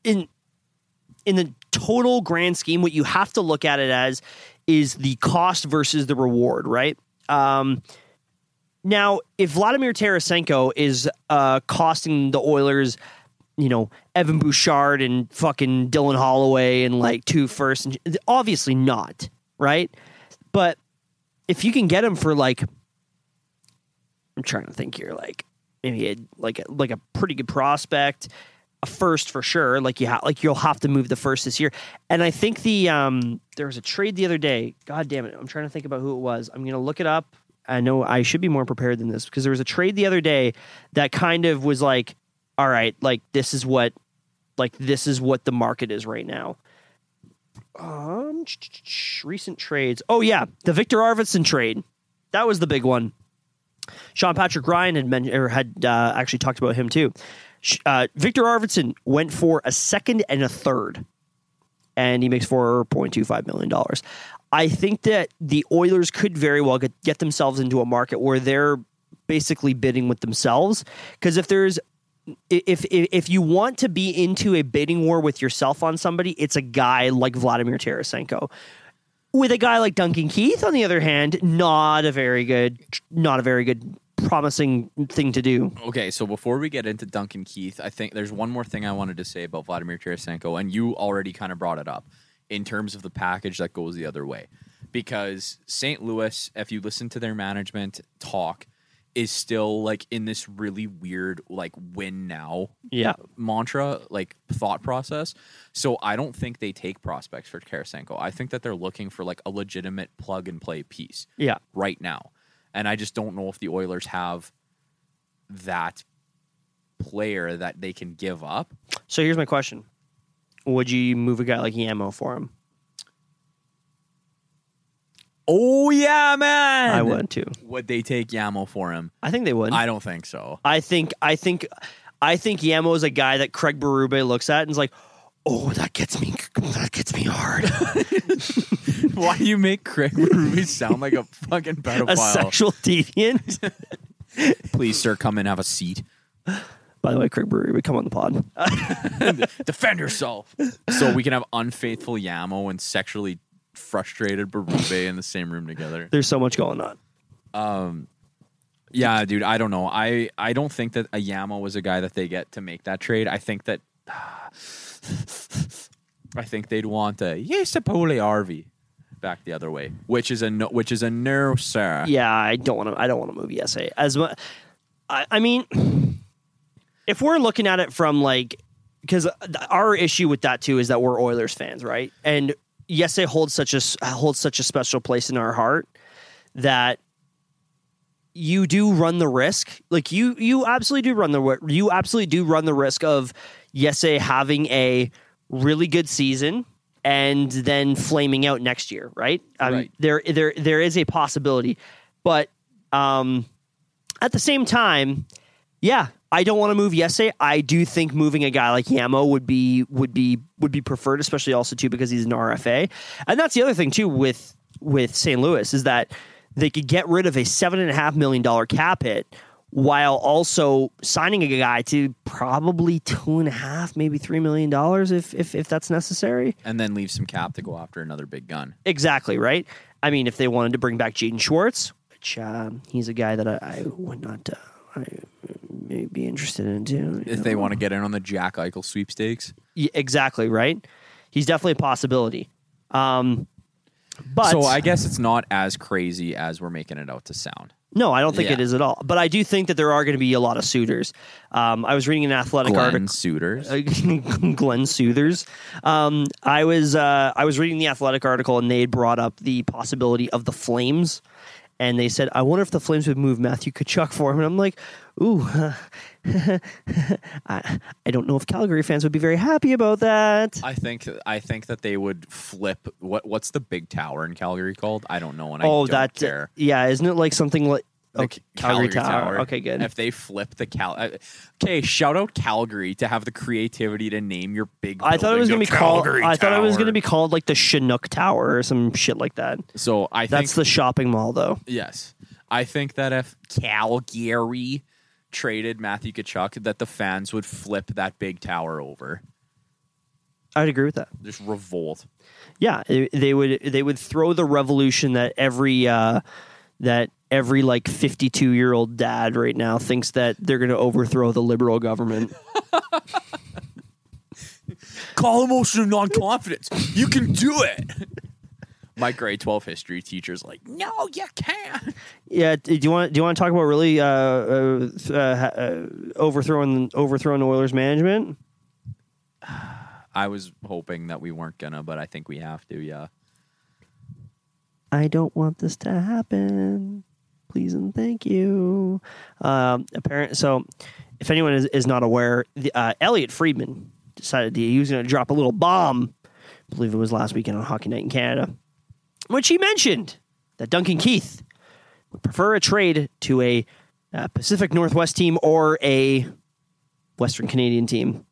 in in the total grand scheme, what you have to look at it as is the cost versus the reward, right? Um, now, if Vladimir Tarasenko is uh, costing the Oilers, you know, Evan Bouchard and fucking Dylan Holloway and like two firsts, and obviously not, right? But if you can get him for like, I'm trying to think here, like maybe a, like a, like a pretty good prospect, a first for sure. Like you ha- like you'll have to move the first this year. And I think the um there was a trade the other day. God damn it, I'm trying to think about who it was. I'm gonna look it up. I know I should be more prepared than this because there was a trade the other day that kind of was like, all right, like this is what like this is what the market is right now. Um, recent trades. Oh yeah, the Viktor Arvidsson trade. That was the big one. Sean Patrick Ryan had mentioned or had uh, actually talked about him too. Uh, Viktor Arvidsson went for a second and a third, and he makes four point two five million dollars. I think that the Oilers could very well get, get themselves into a market where they're basically bidding with themselves. Because if there's if, if if you want to be into a bidding war with yourself on somebody, it's a guy like Vladimir Tarasenko. With a guy like Duncan Keith, on the other hand, not a very good, not a very good, promising thing to do. Okay, so before we get into Duncan Keith, I think there's one more thing I wanted to say about Vladimir Tarasenko, and you already kind of brought it up in terms of the package that goes the other way. Because St. Louis, if you listen to their management talk, is still like in this really weird like win now Yeah. mantra like thought process. So I don't think they take prospects for Tarasenko. I think that they're looking for like a legitimate plug and play piece Yeah. right now. And I just don't know if the Oilers have that player that they can give up. So here's my question: Would you move a guy like Yamo for him? Oh yeah, man. I would too. Would they take Yamo for him? I think they would. I don't think so. I think I think I think Yamo is a guy that Craig Berube looks at and is like, "Oh, that gets me that gets me hard." Why do you make Craig Ruby sound like a fucking a sexual deviant. Please, sir, come and have a seat. By the way, Craig Berube, come on the pod. Defend yourself. So we can have unfaithful Yamo and sexually frustrated Berube in the same room together. There's so much going on. Um, yeah, dude, I don't know. I I don't think that a Yamo was a guy that they get to make that trade. I think that I think they'd want a Jesse Puljujärvi back the other way, which is a no, which is a no, sir. Yeah, I don't want to. I don't want to move Yese as much. I, I mean, if we're looking at it from like, because our issue with that too is that we're Oilers fans, right? And yes, it holds such a holds such a special place in our heart that you do run the risk. Like you, you absolutely do run the you absolutely do run the risk of Yese having a really good season and then flaming out next year, right? Um, Right. There, there, there is a possibility, but um, at the same time, yeah, I don't want to move Yese. I do think moving a guy like Yamo would be would be would be preferred, especially also too because he's an RFA, and that's the other thing too with with St. Louis is that they could get rid of a seven and a half million dollar cap hit while also signing a guy to probably two and a half, maybe three million dollars if if if that's necessary. And then leave some cap to go after another big gun. Exactly right. I mean, if they wanted to bring back Jaden Schwartz, which um, he's a guy that I, I would not, uh, I may be interested in too. If know. they want to get in on the Jack Eichel sweepstakes. Yeah, exactly right. He's definitely a possibility. Um, but so I guess it's not as crazy as we're making it out to sound. No, I don't think Yeah. it is at all. But I do think that there are going to be a lot of suitors. Um, I was reading an athletic Glenn article. Suitors. Glenn Soothers. Um, I was uh, I was reading the athletic article and they had brought up the possibility of the Flames, and they said, "I wonder if the Flames would move Matthew Tkachuk for him." And I'm like, "Ooh, I, I don't know if Calgary fans would be very happy about that." I think I think that they would flip what what's the big tower in Calgary called? I don't know and I oh, don't that care. yeah, isn't it like something like C- Calgary, Tower? Okay, good. If they flip the Cal, uh, okay, shout out Calgary to have the creativity to name your big. I thought it was going to be called. Calgary I thought it was going to be called like the Chinook Tower or some shit like that. So I think That's the shopping mall, though. Yes. I think that if Calgary traded Matthew Tkachuk, that the fans would flip that big tower over. I'd agree with that. Just revolt. Yeah, they they would they would throw the revolution that every uh, that every like fifty two year old dad right now thinks that they're going to overthrow the liberal government. Call a motion of non-confidence. You can do it. My grade 12 history teacher's like, no, you can't. yeah, do you want do you want to talk about really uh, uh, uh, uh, overthrowing overthrowing Oilers management? I was hoping that we weren't gonna, but I think we have to. Yeah. I don't want this to happen. Please and thank you. Um, apparent. So, if anyone is, is not aware, the, uh, Elliotte Friedman decided he was going to drop a little bomb. I believe it was last weekend on Hockey Night in Canada, which he mentioned that Duncan Keith would prefer a trade to a uh, Pacific Northwest team or a Western Canadian team.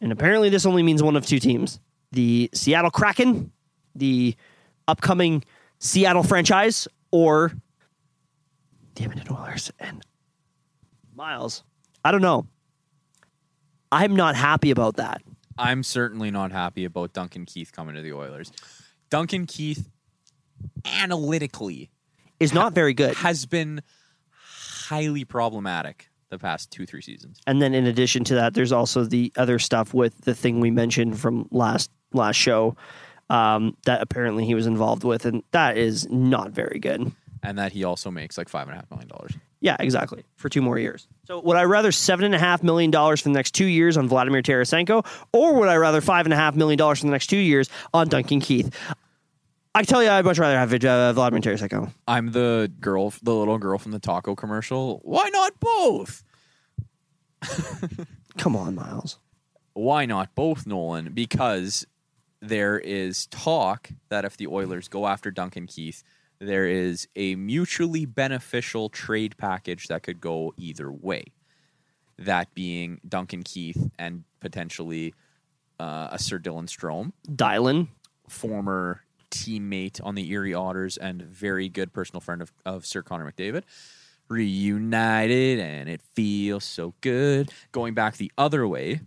And apparently, this only means one of two teams: the Seattle Kraken, the upcoming Seattle franchise, or the Edmonton Oilers. And Myles, I don't know. I'm not happy about that. I'm certainly not happy about Duncan Keith coming to the Oilers. Duncan Keith, analytically, Is not very good. has been highly problematic the past two, three seasons. And then in addition to that, there's also the other stuff with the thing we mentioned from last last show um, that apparently he was involved with, and that is not very good. And that he also makes like five and a half million dollars. Yeah, exactly. For two more years. So would I rather seven and a half million dollars for the next two years on Vladimir Tarasenko, or would I rather five and a half million dollars for the next two years on Duncan Keith? I tell you, I'd much rather have uh, Vladimir Tarasenko. I'm the girl, the little girl from the taco commercial. Why not both? Come on, Myles. Why not both, Nolan? Because there is talk that if the Oilers go after Duncan Keith, there is a mutually beneficial trade package that could go either way. That being Duncan Keith and potentially uh, a Sir Dylan Strome. Dylan. former teammate on the Erie Otters and very good personal friend of, of Sir Connor McDavid. Reunited, and it feels so good. Going back the other way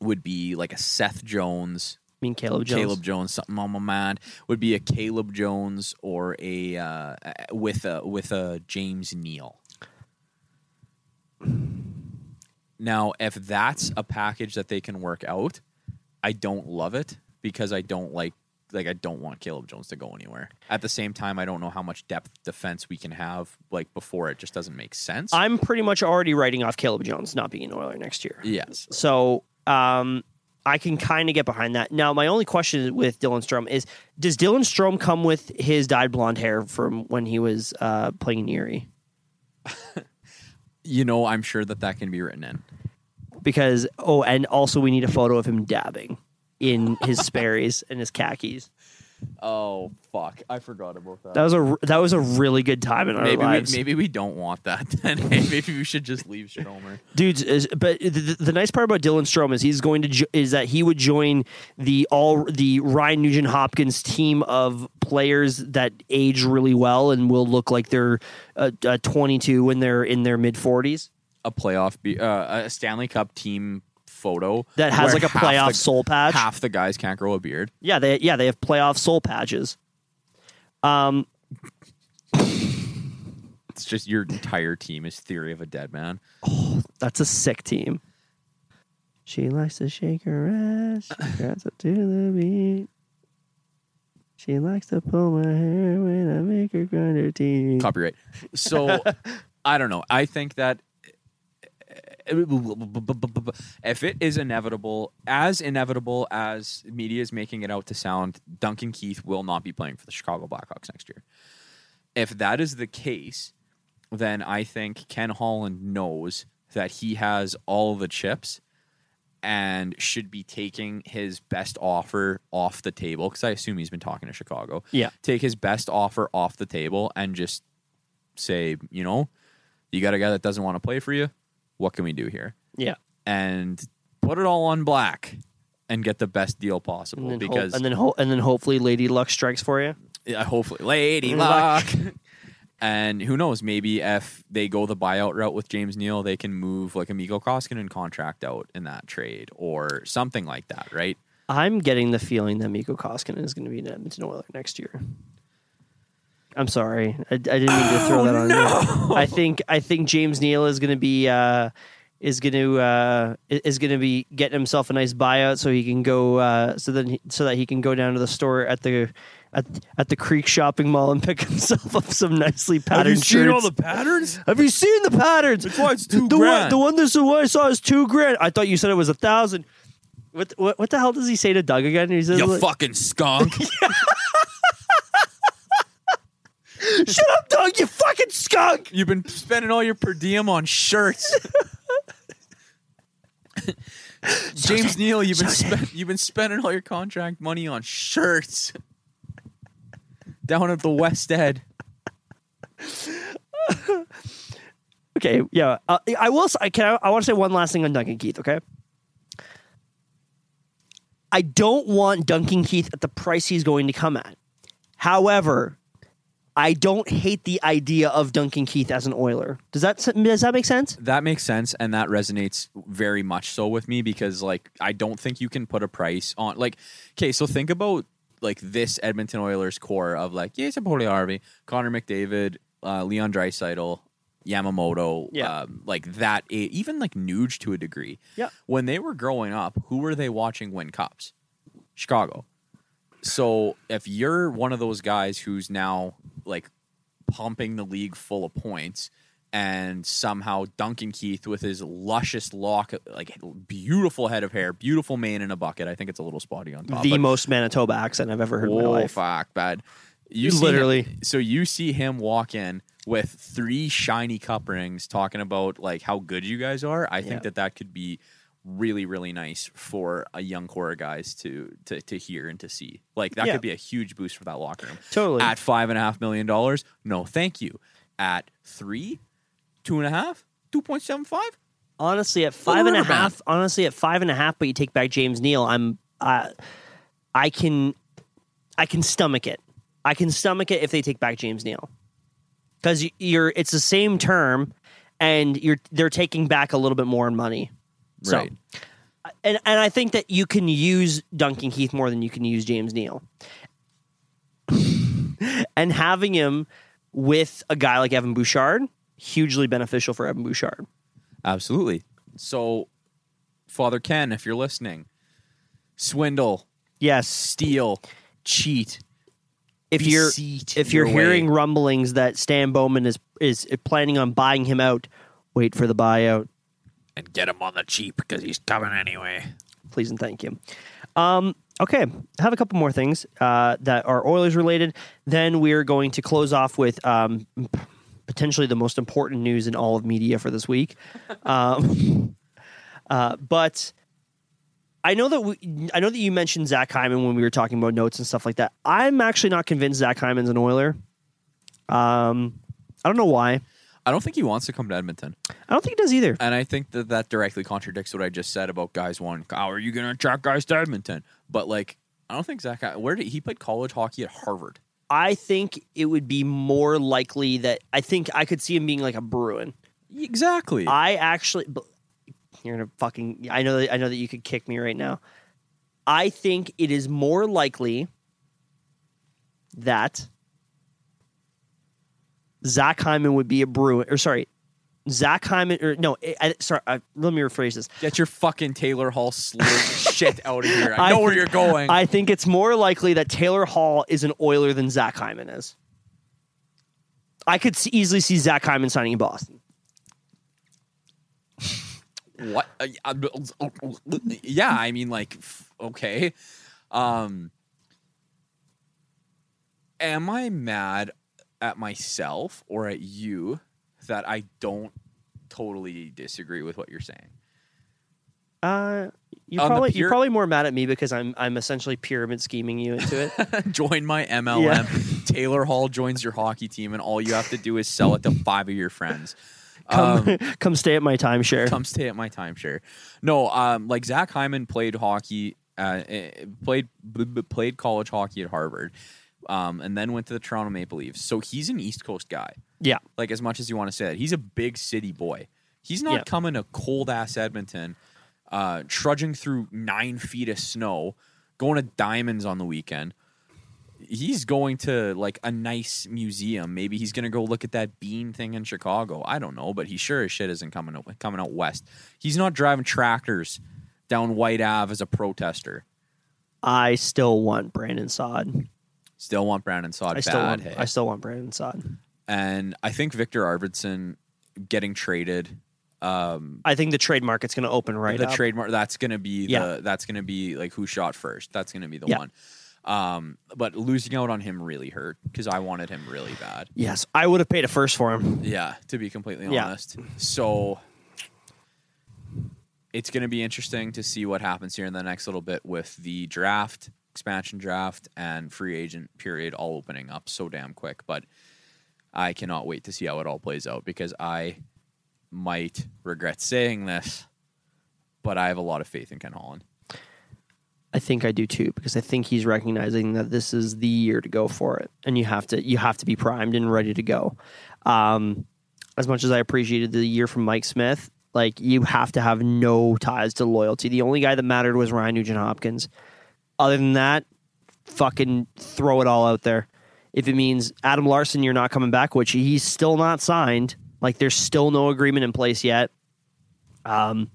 would be like a Seth Jones, mean, Caleb Jones. Caleb Jones, something on my mind would be a Caleb Jones or a uh, with a with a James Neal. Now, if that's a package that they can work out, I don't love it because I don't like like I don't want Caleb Jones to go anywhere. At the same time, I don't know how much depth defense we can have like before it just doesn't make sense. I'm pretty much already writing off Caleb Jones not being an Oiler next year. yes. So um, I can kind of get behind that. Now, my only question with Dylan Strome is Does Dylan Strome come with his dyed blonde hair from when he was uh, playing in Erie? You know, I'm sure that that can be written in. Because, oh, and also we need a photo of him dabbing in his Sperry's and his khakis. Oh fuck! I forgot about that. That was a that was a really good time in our maybe lives, we, maybe we don't want that. Then Hey, maybe we should just leave Stromer. dudes. Is, but the, the nice part about Dylan Strome is he's going to jo- is that he would join the all the Ryan Nugent Hopkins team of players that age really well and will look like they're uh, uh, 22 when they're in their mid 40s. A playoff, be, uh, a Stanley Cup team photo That has like a playoff the- soul patch. Half the guys can't grow a beard. Yeah, they yeah they have playoff soul patches. Um, It's just your entire team is Theory of a Dead Man. Oh, that's a sick team. She likes to shake her ass. She grabs up to the beat. She likes to pull my hair when I make her grind her teeth. Copyright. So I don't know. I think that if it is inevitable, as inevitable as media is making it out to sound, Duncan Keith will not be playing for the Chicago Blackhawks next year. If that is the case, then I think Ken Holland knows that he has all the chips and should be taking his best offer off the table because I assume he's been talking to Chicago. Yeah. Take his best offer off the table and just say, you know, you got a guy that doesn't want to play for you. What can we do here? Yeah. And put it all on black and get the best deal possible And then, because ho- and then ho- and then hopefully Lady Luck strikes for you. yeah, hopefully, Lady Luck. Luck. and who knows? Maybe if they go the buyout route with James Neal, they can move like a Mikko Koskinen contract out in that trade or something like that, right? I'm getting the feeling that Mikko Koskinen is going to be an Edmonton Oiler next year. I'm sorry, I, I didn't mean to throw that on you. I think I think James Neal is going to be uh, is going to uh, is going to be getting himself a nice buyout so he can go uh, so that he, so that he can go down to the store at the at, at the Creek shopping mall and pick himself up some nicely patterned shirts. patterns? Have you seen the patterns? That's why it's two the One, grand. the one this one I saw is two grand. I thought you said it was a thousand. What, what what the hell does he say to Doug again? He says, You like, fucking skunk. "Shut up, Doug! You fucking skunk!" You've been spending all your per diem on shirts. James Neal, you've been spend, you've been spending all your contract money on shirts. Down at the West End. Okay, yeah. Uh, I will. s- I can. I, I want to say one last thing on Duncan Keith. Okay. I don't want Duncan Keith at the price he's going to come at. However, I don't hate the idea of Duncan Keith as an Oiler. Does that does that make sense? That makes sense, and that resonates very much so with me because, like, I don't think you can put a price on. Like, okay, so think about like this Edmonton Oilers core of like yeah Jason Harvey, Connor McDavid, uh, Leon Draisaitl, Yamamoto, Yeah. um, like that. Even like Nuge to a degree. Yeah. When they were growing up, who were they watching win cups? Chicago. So if you're one of those guys who's now like pumping the league full of points and somehow Duncan Keith with his luscious lock like beautiful head of hair, beautiful mane in a bucket. I think it's a little spotty on top. the most Manitoba accent I've ever heard in my oh life. fuck, bad. You Literally. him- so you see him walk in with three shiny cup rings, talking about like how good you guys are. I Yeah. think that that could be really really nice for a young core of guys to to to hear and to see. Like that Yeah. could be a huge boost for that locker room. Totally. At five and a half million dollars, no, thank you. At three, two and a half, two point seven five. honestly at five and a half and a Riverbend. half honestly at five and a half but you take back james neal i'm uh, i can i can stomach it i can stomach it if they take back james neal because you're it's the same term and you're they're taking back a little bit more in money so Right. Uh, and and i think that you can use duncan keith more than you can use james neal and having him with a guy like evan bouchard hugely beneficial for evan bouchard Absolutely. So, Father Ken, if you're listening, swindle, yes steal, cheat. if you're if you're your way. hearing rumblings that Stan Bowman is is planning on buying him out, wait for the buyout, and get him on the cheap because he's coming anyway. please and thank you. Um, okay, I have a couple more things uh, that are Oilers related. Then we're going to close off with um, p- potentially the most important news in all of media for this week. Um, uh, but I know that we, I know that you mentioned Zach Hyman when we were talking about notes and stuff like that. I'm actually not convinced Zach Hyman's an Oiler. Um, I don't know why. I don't think he wants to come to Edmonton, I don't think he does either. and I think that that directly contradicts what I just said about guys wanting. How are you going to attract guys to Edmonton? But like, I don't think Zach. Where did he played college hockey at Harvard? I think it would be more likely that I think I could see him being like a Bruin. Exactly. I actually, you're gonna fucking. I know that I know that you could kick me right now. I think it is more likely that Zach Hyman would be a Bruin, or sorry, Zach Hyman, or no, I, I- sorry. I, let me rephrase this. Get your fucking Taylor Hall slurred shit out of here. I I know where you're going. I think it's more likely that Taylor Hall is an Oiler than Zach Hyman is. I could see, easily see Zach Hyman signing in Boston. what uh, yeah i mean like okay um am i mad at myself or at you that i don't totally disagree with what you're say're Uh, you're On probably pure- you're probably more mad at me because I'm I'm essentially pyramid scheming you into it. join my mlm taylor hall joins your hockey team and all you have to do is sell it to five of your friends come Um, come stay at my timeshare. come stay at my timeshare. No, um, like Zach Hyman played hockey, uh, eh, played b- b- played college hockey at Harvard, um, and then went to the Toronto Maple Leafs. So he's an East Coast guy. Yeah, Like as much as you want to say that, he's a big city boy. He's not Yeah. coming to cold ass Edmonton, uh, trudging through nine feet of snow going to Diamonds on the weekend. He's going to like a nice museum. Maybe he's going to go look at that bean thing in Chicago. I don't know, but he sure as shit isn't coming out, coming out west. He's not driving tractors down White Ave as a protester. I still want Brandon Saad. Still want Brandon Saad I still bad. want. hey? I still want Brandon Saad. and I think Viktor Arvidsson getting traded. Um, I think the trade market's going to open right the up. trademark that's gonna be Yeah. the that's gonna be like who shot first. That's gonna be the Yeah. one. Um, but losing out on him really hurt because I wanted him really bad. Yes, I would have paid a first for him. Yeah, to be completely Yeah. honest. So it's going to be interesting to see what happens here in the next little bit with the draft, expansion draft, and free agent period all opening up so damn quick. But I cannot wait to see how it all plays out because I might regret saying this, but I have a lot of faith in Ken Holland. I think I do too because I think he's recognizing that this is the year to go for it, and you have to you have to be primed and ready to go. Um, as much as I appreciated the year from Mike Smith, like you have to have no ties to loyalty. The only guy that mattered was Ryan Nugent Hopkins. Other than that, fucking throw it all out there. If it means Adam Larsson, you're not coming back, which he's still not signed. Like there's still no agreement in place yet. Um,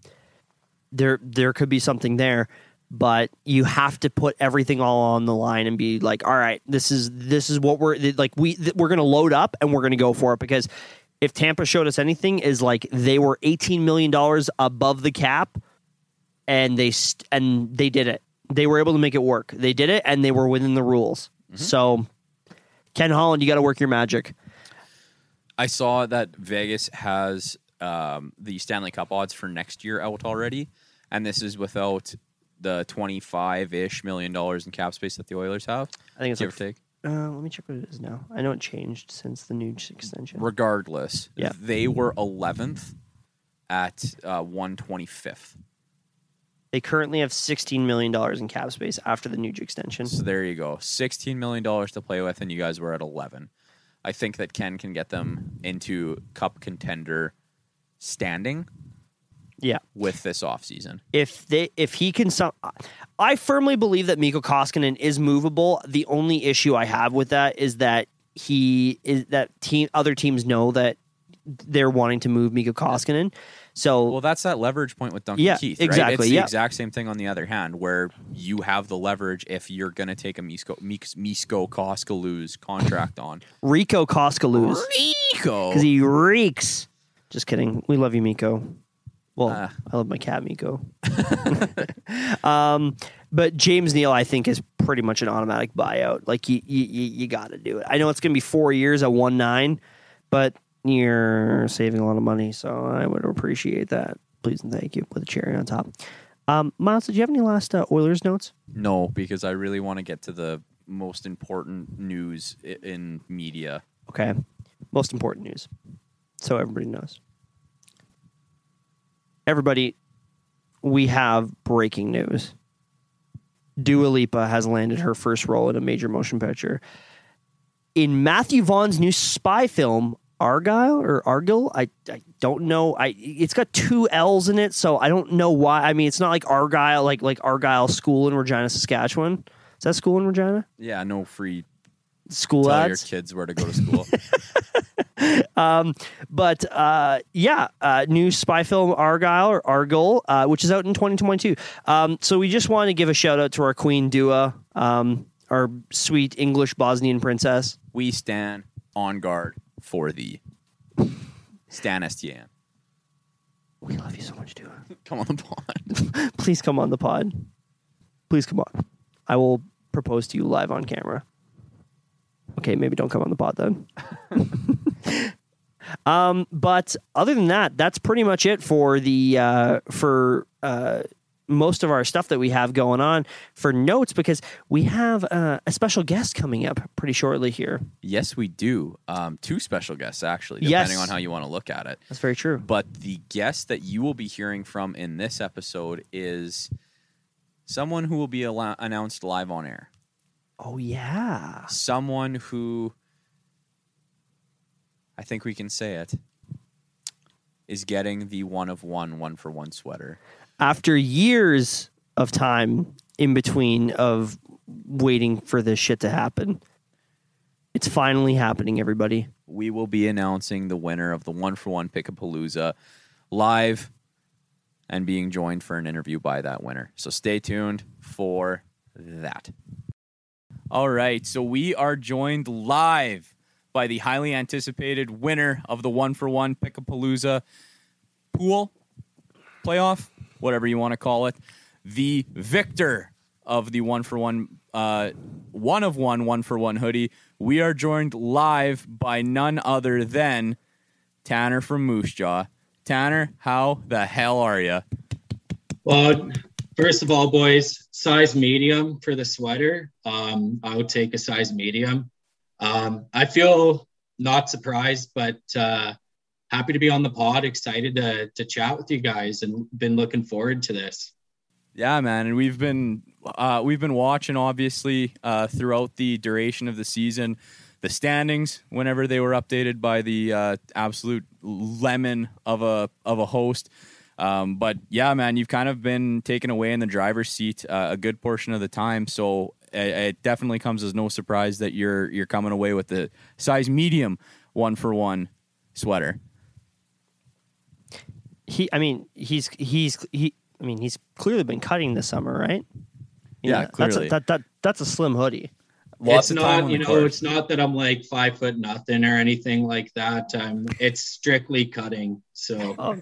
there there could be something there, but you have to put everything all on the line and be like, all right, this is this is what we're like. We we're gonna load up and we're gonna go for it because if Tampa showed us anything, is like they were eighteen million dollars above the cap, and they st- and they did it. They were able to make it work. They did it, and they were within the rules. So, Ken Holland, you got to work your magic. I saw that Vegas has um, the Stanley Cup odds for next year out already, and this is without the twenty-five ish million dollars in cap space that the Oilers have. I think it's Give like or take. Uh, let me check what it is now. I know it changed since the new extension. Regardless, Yeah. they were eleventh at uh, one twenty-fifth. They currently have $16 million in cap space after the Nuge extension. So there you go, sixteen million dollars to play with, and you guys were at eleven. I think that Ken can get them into Cup contender standing Yeah. with this offseason. If they if he can some I firmly believe that Mikko Koskinen is movable. The only issue I have with that is that he is that team other teams know that they're wanting to move Mikko Koskinen. So Well, that's that leverage point with Duncan Yeah, Keith. Right? exactly, It's the yeah. exact same thing on the other hand, where you have the leverage if you're going to take a Misko, Mis- Misko Koskalu's contract on. Rico Koskaluz Rico! because he reeks. Just kidding. We love you, Mikko. Well, Ah. I love my cat, Miko. um, but James Neal, I think, is pretty much an automatic buyout. Like you, you, you, you got to do it. I know it's going to be four years at one nine, but you're saving a lot of money, so I would appreciate that. Please and thank you with a cherry on top. Um, Myles, did you have any last uh, Oilers notes? no, because I really want to get to the most important news i- in media. Okay, most important news, so everybody knows. Everybody, we have breaking news. Dua Lipa has landed her first role in a major motion picture. In Matthew Vaughn's new spy film, Argyle or Argyll, I, I don't know. I it's got two L's in it, so I don't know why. I mean, it's not like Argyle, like like Argyle School in Regina, Saskatchewan. Is that school in Regina? Yeah, no free School tell ads. your kids where to go to school. um, But uh, yeah, uh, new spy film Argyle or Argyll, uh, which is out in 2022. Um, so we just want to give a shout out to our queen Dua, um, our sweet English Bosnian princess. we stand on guard for the Stan Estienne. We love you so much, Dua. Come on the pod. Please come on the pod. Please come on. I will propose to you live on camera. Okay, maybe don't come on the pod then. um, but other than that, that's pretty much it for the uh, for uh, most of our stuff that we have going on for notes because we have uh, a special guest coming up pretty shortly here. Yes, we do. Um, two special guests, actually, Yes. depending on how you want to look at it. That's very true. But the guest that you will be hearing from in this episode is someone who will be allo- announced live on air. Oh yeah, Someone who, I think we can say it, is getting the one of one, one for one sweater. After years of time in between of waiting for this shit to happen. It's finally happening, everybody. we will be announcing the winner of the one for one Pickapalooza live and being joined for an interview by that winner. So stay tuned for that. All right, so we are joined live by the highly anticipated winner of the one for one Pickapalooza pool playoff, whatever you want to call it, the victor of the one for one, uh, one of one, one for one hoodie. We are joined live by none other than Tanner from Moose Jaw. Tanner, how the hell are you? Well, first of all, boys, size medium for the sweater. Um, I would take a size medium. Um, I feel not surprised, but uh, happy to be on the pod. Excited to to chat with you guys, and been looking forward to this. Yeah, man, and we've been uh, we've been watching obviously uh, throughout the duration of the season, the standings whenever they were updated by the uh, absolute lemon of a of a host. Um, but yeah, man, you've kind of been taken away in the driver's seat uh, a good portion of the time. So it, it definitely comes as no surprise that you're you're coming away with the size medium one for one sweater. He, I mean, he's he's he. I mean, he's clearly been cutting this summer, right? Yeah, that's clearly. a, that that that's a slim hoodie. Lots it's not, on you know, court. it's not that I'm like five foot nothing or anything like that. Um, it's strictly cutting. So Oh,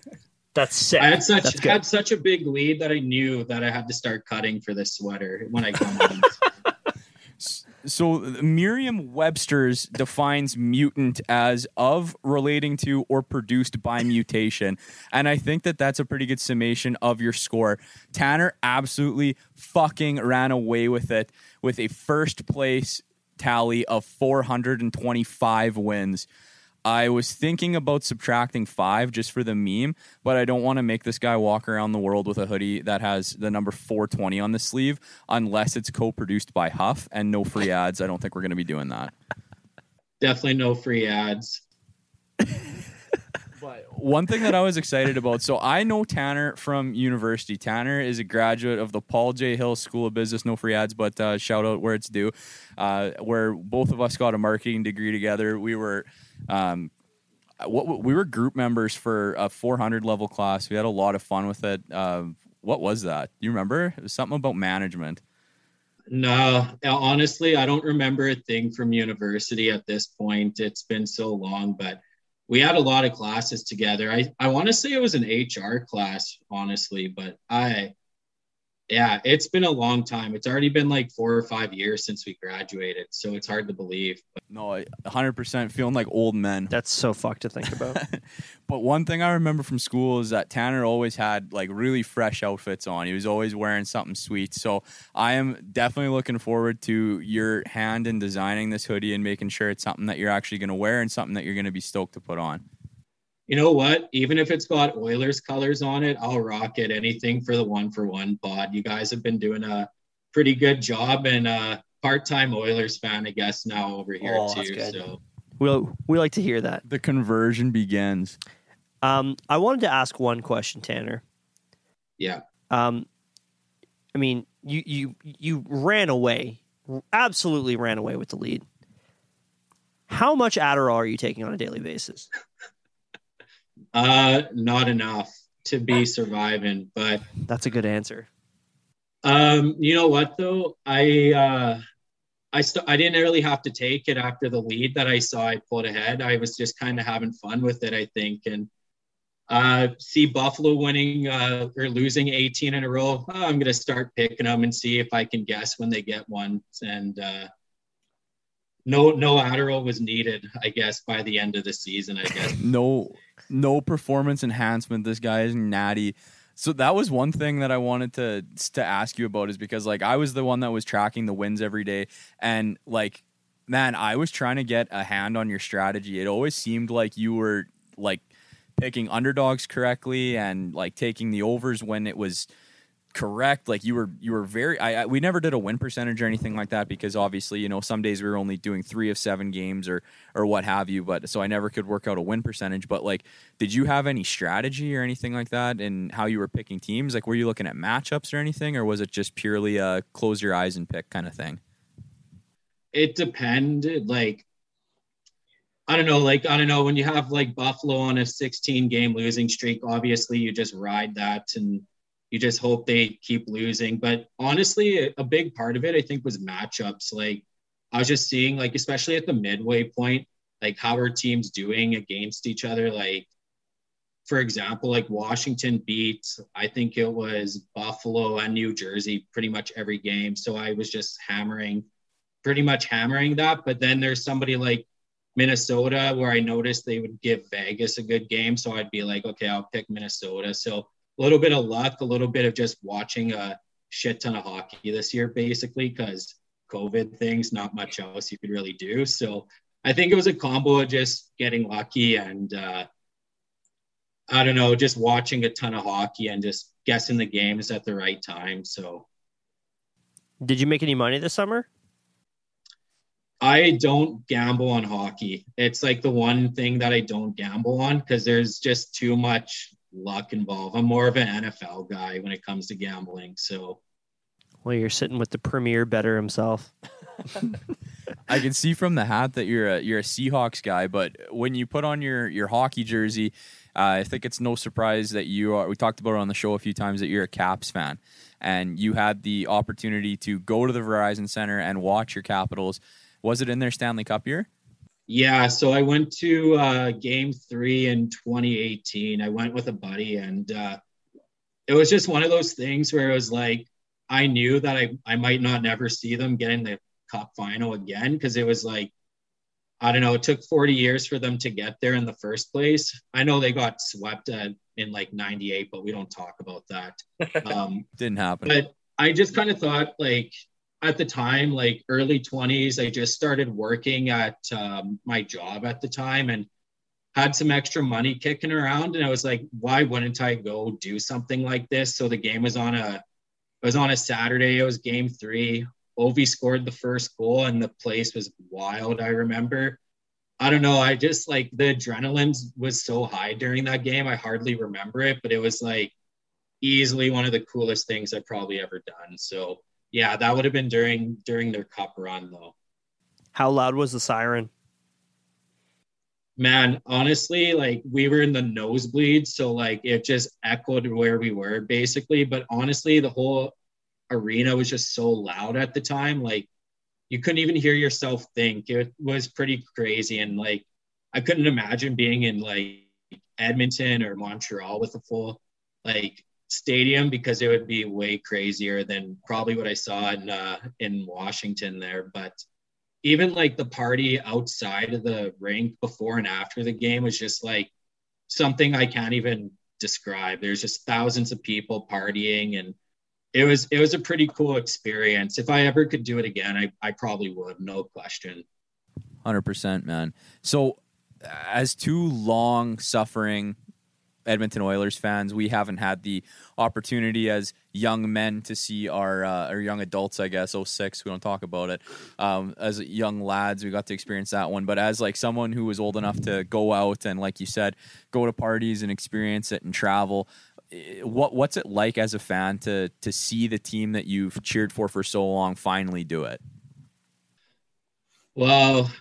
that's sick. I had such That's good. had such a big lead that I knew that I had to start cutting for this sweater when I come on. So Merriam Webster's defines mutant as of, relating to, or produced by mutation, and I think that that's a pretty good summation of your score. Tanner absolutely fucking ran away with it with a first place tally of 425 wins. I was thinking about subtracting five just for the meme, but I don't want to make this guy walk around the world with a hoodie that has the number 420 on the sleeve unless it's co produced by Huff and no free ads. I don't think we're going to be doing that. Definitely no free ads. But one thing that I was excited about, so I know Tanner from university. Tanner is a graduate of the Paul J. Hill School of Business. No free ads, but uh, shout out where it's due. Uh, where both of us got a marketing degree together. We were. Um, what we were group members for a 400 level class. We had a lot of fun with it. Uh, what was that? Do you remember? It was something about management. No, honestly, I don't remember a thing from university at this point. It's been so long, but we had a lot of classes together. I, I want to say it was an HR class, honestly, but I, yeah, it's been a long time. It's already been like four or five years since we graduated. So it's hard to believe. But No, 100% feeling like old men. That's so fucked to think about. but one thing I remember from school is that Tanner always had like really fresh outfits on. He was always wearing something sweet. So I am definitely looking forward to your hand in designing this hoodie and making sure it's something that you're actually going to wear and something that you're going to be stoked to put on. You know what? Even if it's got Oilers colors on it, I'll rock it. Anything for the one for one pod. You guys have been doing a pretty good job and uh part-time Oilers fan, I guess, now over here Oh, too. good. So we'll we like to hear that. The conversion begins. Um, I wanted to ask one question, Tanner. yeah. Um, I mean, you you you ran away, absolutely ran away with the lead. How much Adderall are you taking on a daily basis? Uh not enough to be surviving. But That's a good answer. um, you know what though? I uh I st- I didn't really have to take it after the lead that I saw I pulled ahead. I was just kind of having fun with it, I think. And uh, see Buffalo winning uh, or losing 18 in a row. Oh, I'm going to start picking them and see if I can guess when they get one. And uh, no, no Adderall was needed, I guess, by the end of the season. I guess. no no performance enhancement this guy is natty so that was one thing that i wanted to to ask you about is because like i was the one that was tracking the wins every day and like man i was trying to get a hand on your strategy it always seemed like you were like picking underdogs correctly and like taking the overs when it was correct. Like you were you were very. I, I, we never did a win percentage or anything like that because obviously you know some days we were only doing three of seven games or or what have you. But so I never could work out a win percentage. But like, did you have any strategy or anything like that in how you were picking teams? Like, were you looking at matchups or anything, or was it just purely a close your eyes and pick kind of thing? It depended. Like I don't know, like I don't know when you have like Buffalo on a 16 game losing streak, obviously you just ride that and you just hope they keep losing. But honestly, a big part of it I think was matchups. Like I was just seeing like especially at the midway point, like how are teams doing against each other? Like for example, like Washington beat, I think it was Buffalo and New Jersey pretty much every game. So I was just hammering, pretty much hammering that. But then there's somebody like Minnesota, where I noticed they would give Vegas a good game. So I'd be like, okay, I'll pick Minnesota. So a little bit of luck, a little bit of just watching a shit ton of hockey this year, basically, because COVID things, not much else you could really do. So I think it was a combo of just getting lucky and uh, I don't know, just watching a ton of hockey and just guessing the games at the right time. So, did you make any money this summer? I don't gamble on hockey. It's like the one thing that I don't gamble on because there's just too much luck involved. I'm more of an NFL guy when it comes to gambling. So, well, you're sitting with the premier better himself. I can see from the hat that you're a you're a Seahawks guy, but when you put on your your hockey jersey, uh, I think it's no surprise that you are. We talked about it on the show a few times that you're a Caps fan, and you had the opportunity to go to the Verizon Center and watch your Capitals was it in their Stanley Cup year? Yeah, so I went to uh, Game Three in 2018. I went with a buddy, and uh, it was just one of those things where it was like I knew that I I might not never see them get in the Cup final again because it was like I don't know. It took 40 years for them to get there in the first place. I know they got swept at, in like 98, but we don't talk about that. Um, Didn't happen. But I just kind of thought like at the time, like early 20s, I just started working at um, my job at the time and had some extra money kicking around. And I was like, why wouldn't I go do something like this? So the game was on a it was on a Saturday. It was game three. Ovi scored the first goal and the place was wild. I remember. I don't know. I just like the adrenaline was so high during that game. I hardly remember it, but it was like easily one of the coolest things I've probably ever done. So yeah, that would have been during during their cup run though. How loud was the siren? Man, honestly, like we were in the nosebleed, so like it just echoed where we were basically. But honestly, the whole arena was just so loud at the time, like you couldn't even hear yourself think. It was pretty crazy, and like I couldn't imagine being in like Edmonton or Montreal with a full like stadium because it would be way crazier than probably what I saw in uh, in Washington there. But even like the party outside of the rink before and after the game was just like something I can't even describe. There's just thousands of people partying and it was it was a pretty cool experience. If I ever could do it again, I, I probably would, no question. Hundred percent, man. So as two long suffering Edmonton Oilers fans, we haven't had the opportunity as young men to see our uh, young adults, I guess. 06, we don't talk about it. Um, as young lads, we got to experience that one. But as like someone who was old enough to go out and, like you said, go to parties and experience it and travel, eh, what what's it like as a fan to to see the team that you've cheered for for so long finally do it? Well,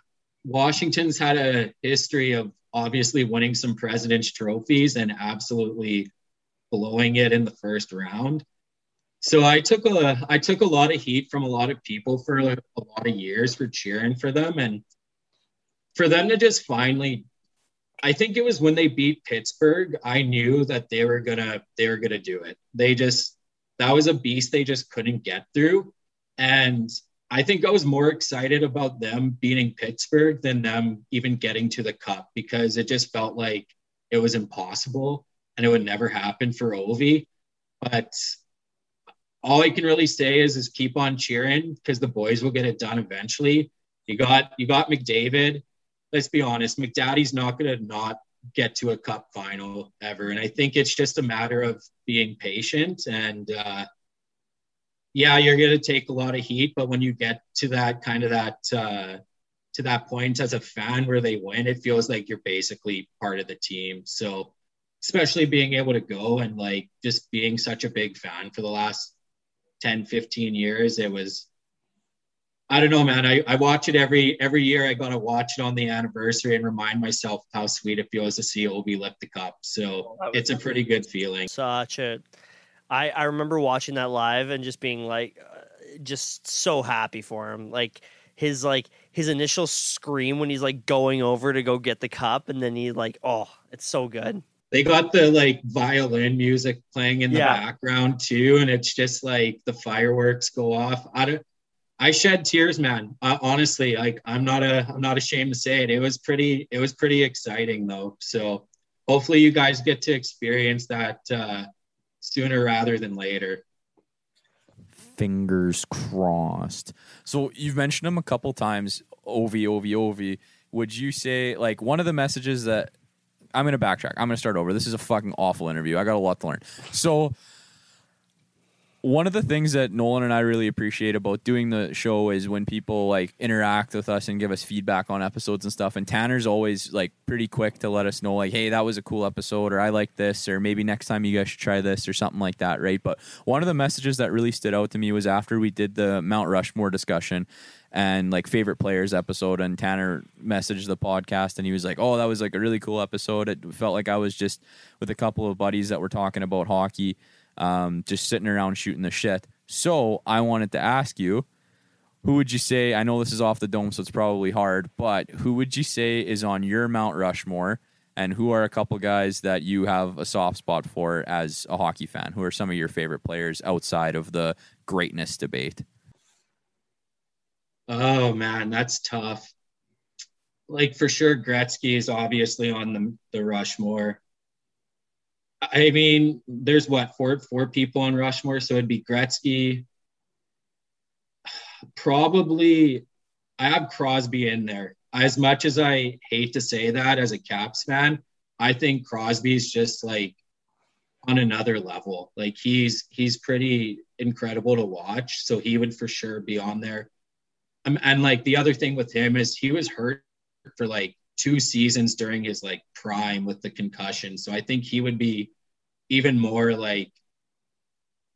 Washington's had a history of obviously winning some president's trophies and absolutely blowing it in the first round. So I took a I took a lot of heat from a lot of people for a lot of years for cheering for them and for them to just finally I think it was when they beat Pittsburgh I knew that they were to they were to do it. They just that was a beast they just couldn't get through and I think I was more excited about them beating Pittsburgh than them even getting to the cup because it just felt like it was impossible and it would never happen for Ovi. But all I can really say is is keep on cheering because the boys will get it done eventually. You got you got McDavid. Let's be honest, McDaddy's not going to not get to a cup final ever, and I think it's just a matter of being patient and uh, yeah, you're going to take a lot of heat, but when you get to that kind of that uh, to that point as a fan where they win, it feels like you're basically part of the team. So, especially being able to go and like just being such a big fan for the last 10, 15 years, it was I don't know, man. I, I watch it every every year. I gotta watch it on the anniversary and remind myself how sweet it feels to see Ovi lift the cup. So it's a pretty good feeling. Such a, I I remember watching that live and just being like, uh, just so happy for him. Like his like his initial scream when he's like going over to go get the cup, and then he like, oh, it's so good. They got the like violin music playing in the Yeah. background too, and it's just like the fireworks go off. I don't. I shed tears, man. Uh, honestly, like I'm not a, I'm not ashamed to say it. It was pretty, it was pretty exciting though. So hopefully you guys get to experience that uh, sooner rather than later. Fingers crossed. So you've mentioned him a couple times. Ovi, Ovi, Ovi. Would you say like one of the messages that I'm gonna backtrack? I'm gonna start over. This is a fucking awful interview. I got a lot to learn. So one of the things that Nolan and I really appreciate about doing the show is when people like interact with us and give us feedback on episodes and stuff. And Tanner's always like pretty quick to let us know, like, hey, that was a cool episode, or I like this, or maybe next time you guys should try this, or something like that, right? But one of the messages that really stood out to me was after we did the Mount Rushmore discussion and like favorite players episode and Tanner messaged the podcast and he was like, "Oh, that was like a really cool episode. It felt like I was just with a couple of buddies that were talking about hockey, um, just sitting around shooting the shit." So, I wanted to ask you, who would you say, I know this is off the dome so it's probably hard, but who would you say is on your Mount Rushmore and who are a couple guys that you have a soft spot for as a hockey fan? Who are some of your favorite players outside of the greatness debate? Oh man, that's tough. Like for sure, Gretzky is obviously on the the Rushmore. I mean, there's what four four people on Rushmore, so it'd be Gretzky. Probably, I have Crosby in there. As much as I hate to say that as a Caps fan, I think Crosby's just like on another level. Like he's he's pretty incredible to watch. So he would for sure be on there. Um, and like the other thing with him is he was hurt for like two seasons during his like prime with the concussion. So I think he would be even more like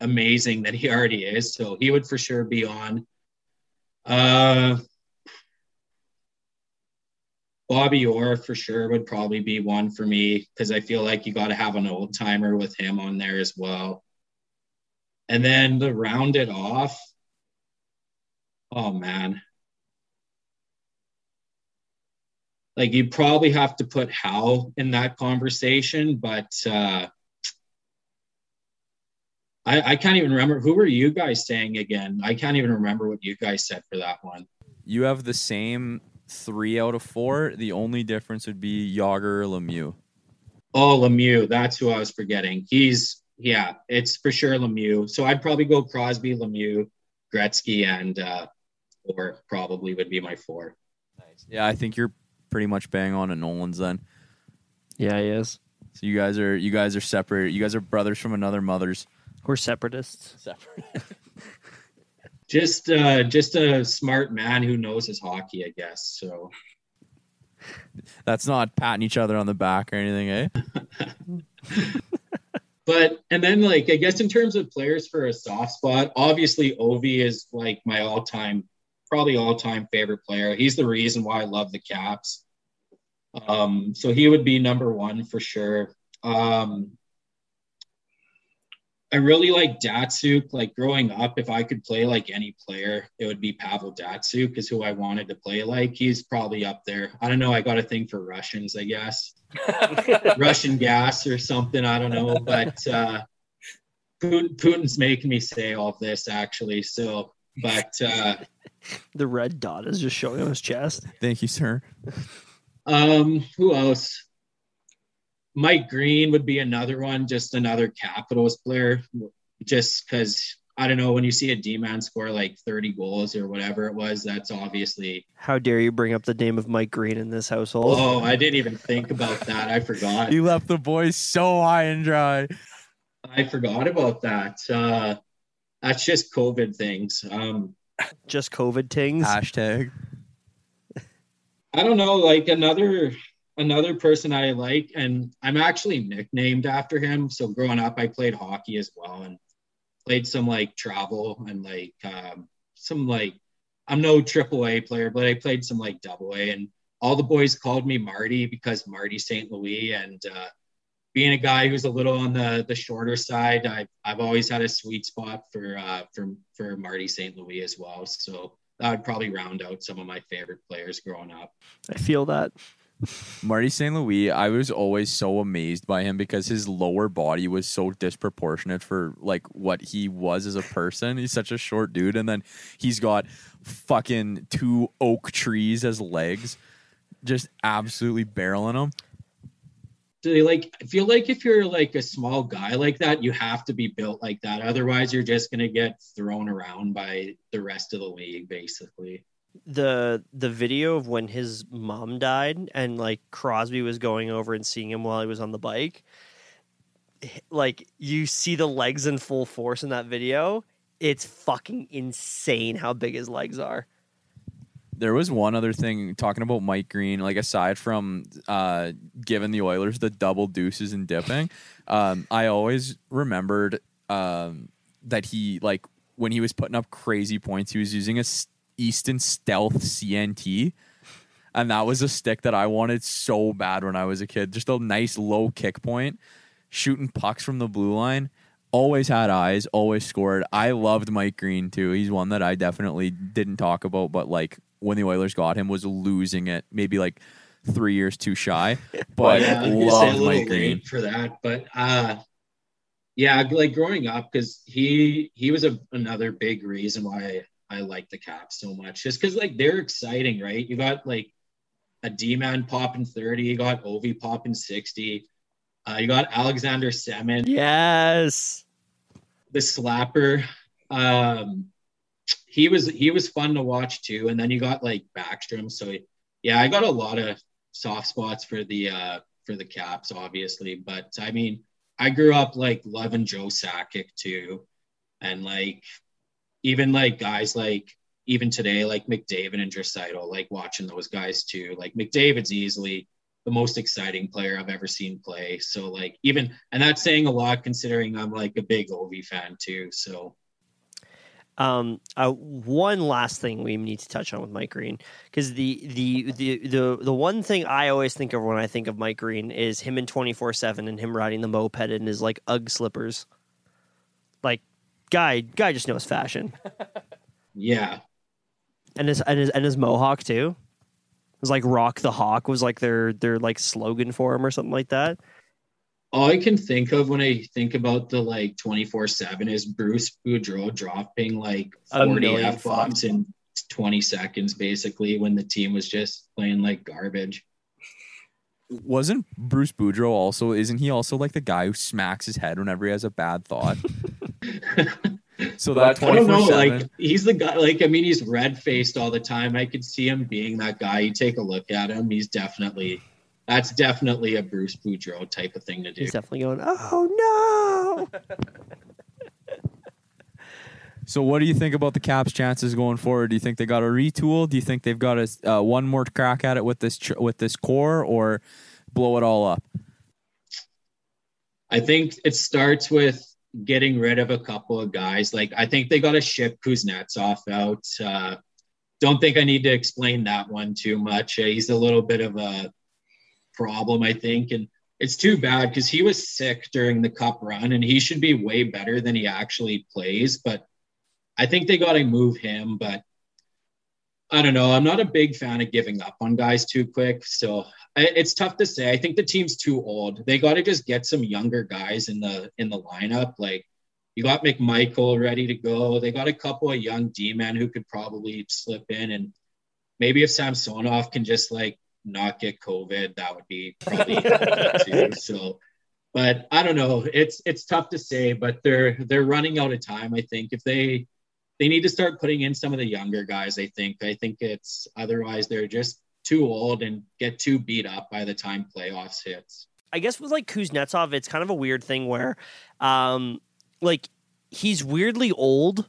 amazing than he already is. So he would for sure be on. Uh Bobby Orr for sure would probably be one for me because I feel like you got to have an old timer with him on there as well. And then to round it off, oh man. Like you probably have to put Howe in that conversation, but uh, I, I can't even remember who were you guys saying again. I can't even remember what you guys said for that one. You have the same three out of four. The only difference would be Jagr or Lemieux. Oh, Lemieux, that's who I was forgetting. He's yeah, it's for sure Lemieux. So I'd probably go Crosby, Lemieux, Gretzky, and uh, Orr probably would be my four. Yeah, I think you're pretty much bang on at Nolan's then. Yeah, he is. So you guys are you guys are separate. You guys are brothers from another mother's. We're separatists. Separate. Just uh, just a smart man who knows his hockey, I guess. So That's not patting each other on the back or anything, eh? but and then like I guess in terms of players for a soft spot, obviously Ovi is like my all-time, probably all-time favorite player. He's the reason why I love the Caps. Um, so he would be number one for sure. Um, I really like Datsyuk. Like growing up, if I could play like any player, it would be Pavel Datsyuk, is who I wanted to play like. He's probably up there. I don't know. I got a thing for Russians, I guess. Russian gas or something. I don't know. But uh, Putin, Putin's making me say all this actually. So, but uh, The red dot is just showing on his chest. Thank you, sir. um, who else? Mike Green would be another one, just another Capitals player, just because I don't know when you see a D man score like 30 goals or whatever it was, that's obviously. How dare you bring up the name of Mike Green in this household? Oh, I didn't even think about that. I forgot. You left the boys so high and dry. I forgot about that. Uh, that's just COVID things. Um, Just COVID tings. Hashtag. I don't know, like another another person I like, and I'm actually nicknamed after him. So growing up, I played hockey as well, and played some like travel and like um, some like I'm no triple A player, but I played some like double A, and all the boys called me Marty because Marty St. Louis, and uh, being a guy who's a little on the the shorter side, I've I've always had a sweet spot for uh, for for Marty St. Louis as well. So that would probably round out some of my favorite players growing up. I feel that. Marty St. Louis, I was always so amazed by him because his lower body was so disproportionate for like what he was as a person. He's such a short dude, and then he's got fucking two oak trees as legs, just absolutely barreling him. Do they like I feel like if you're like a small guy like that, you have to be built like that. Otherwise, you're just gonna get thrown around by the rest of the league, basically. the the video of when his mom died and like Crosby was going over and seeing him while he was on the bike. Like you see the legs in full force in that video. It's fucking insane how big his legs are. There was one other thing talking about Mike Green, like aside from uh, giving the Oilers the double deuces and dipping, um, I always remembered um, that he like when he was putting up crazy points, he was using a Easton Stealth CNT, and that was a stick that I wanted so bad when I was a kid. Just a nice low kick point, shooting pucks from the blue line. Always had eyes, always scored. I loved Mike Green too. He's one that I definitely didn't talk about, but like when the Oilers got him, was losing it. Maybe like three years too shy, but Yeah, I was gonna say a loved Mike Green. for that. But uh yeah, like growing up, because he he was a, another big reason why I, I like the Caps so much. Just because like they're exciting, right? You got like a D man popping 30, you got Ovi popping 60, uh, you got Alexander Semin, Yes. the slapper. Um, he was he was fun to watch too. And then you got like Backstrom. So yeah, I got a lot of soft spots for the uh for the Caps, obviously. But I mean, I grew up like loving Joe Sakic too, and like even like guys like even today like McDavid and Draisaitl, like watching those guys too. Like McDavid's easily the most exciting player I've ever seen play. So like even and that's saying a lot considering I'm like a big Ovi fan too. So Um, uh, one last thing we need to touch on with Mike Green because the, the the the the one thing I always think of when I think of Mike Green is him in twenty four seven and him riding the moped in his like UGG slippers. Like guy, guy just knows fashion yeah. and his and his and his mohawk too. It was like "Rock the Hawk" was like their their like slogan for him or something like that. All I can think of when I think about the like 24 7 is Bruce Boudreau dropping like 40 F bombs in 20 seconds, basically, when the team was just playing like garbage. Wasn't Bruce Boudreau also? Isn't he also like the guy who smacks his head whenever he has a bad thought? so that I don't know. Like, he's the guy, like, I mean, he's red faced all the time. I could see him being that guy. You take a look at him, he's definitely, that's definitely a Bruce Boudreau type of thing to do. He's definitely going, "Oh no!" So, what do you think about the Caps' chances going forward? Do you think they got a retool? Do you think they've got a uh, one more crack at it with this ch- with this core, or blow it all up? I think it starts with getting rid of a couple of guys. Like I think they got to ship Kuznetsov out. Uh, don't think I need to explain that one too much. Uh, he's a little bit of a problem, I think, and it's too bad because he was sick during the Cup run, and he should be way better than he actually plays. But I think they got to move him. But I don't know. I'm not a big fan of giving up on guys too quick. So it's tough to say. I think the team's too old. They got to just get some younger guys in the in the lineup. Like you got McMichael ready to go. They got a couple of young D men who could probably slip in, and maybe if Samsonov can just like not get COVID, that would be probably too. So, but I don't know. It's it's tough to say. But they're they're running out of time. I think if they they need to start putting in some of the younger guys. I think. I think it's otherwise they're just too old and get too beat up by the time playoffs hits. I guess with like Kuznetsov, it's kind of a weird thing where, um, like he's weirdly old,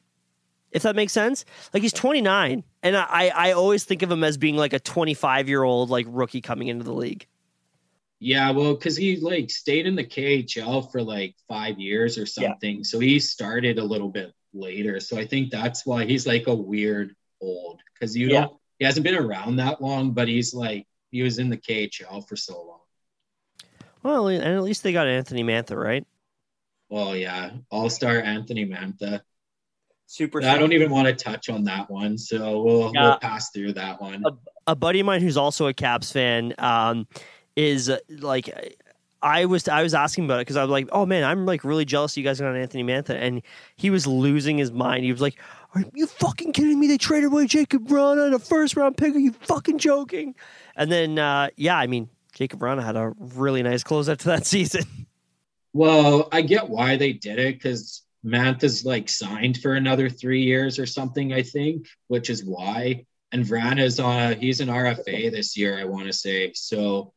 if that makes sense. Like he's 29, and I I always think of him as being like a 25 year old like rookie coming into the league. Yeah, well, because he like stayed in the KHL for like five years or Yeah. something. So he started a little bit later. So I think that's why he's like a weird old because you Yeah. don't he hasn't been around that long, but he's like he was in the KHL for so long. Well, and at least they got Anthony Mantha, right? Well, yeah, All Star Anthony Mantha. Super. I don't even want to touch on that one, so we'll Yeah. we'll pass through that one. a buddy of mine who's also a Caps fan um, is uh, like I was I was asking about it because I was like, oh man, I'm like really jealous you guys got Anthony Mantha, and he was losing his mind. He was like, are you fucking kidding me? They traded away Jakub Vrana and a first round pick. Are you fucking joking? And then uh, yeah, I mean Jakub Vrana had a really nice close closeout to that season. Well, I get why they did it because Mantha's like signed for another three years or something, I think, which is why. And Vrana's on he's an RFA this year, I want to say. So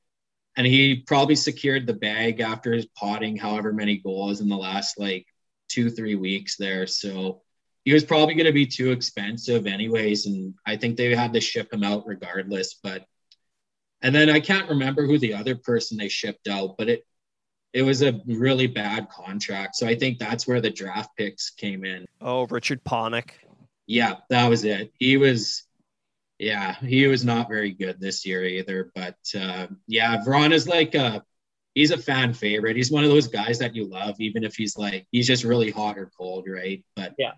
and he probably secured the bag after his potting however many goals in the last like two, three weeks there. So he was probably going to be too expensive anyways. And I think they had to ship him out regardless. But and then I can't remember who the other person they shipped out, but it it was a really bad contract. So I think that's where the draft picks came in. Oh, Richard Panik. Yeah, that was it. He was, yeah, he was not very good this year either. But uh, yeah, Vron is like a, he's a fan favorite. He's one of those guys that you love, even if he's like, he's just really hot or cold, right? But Yeah.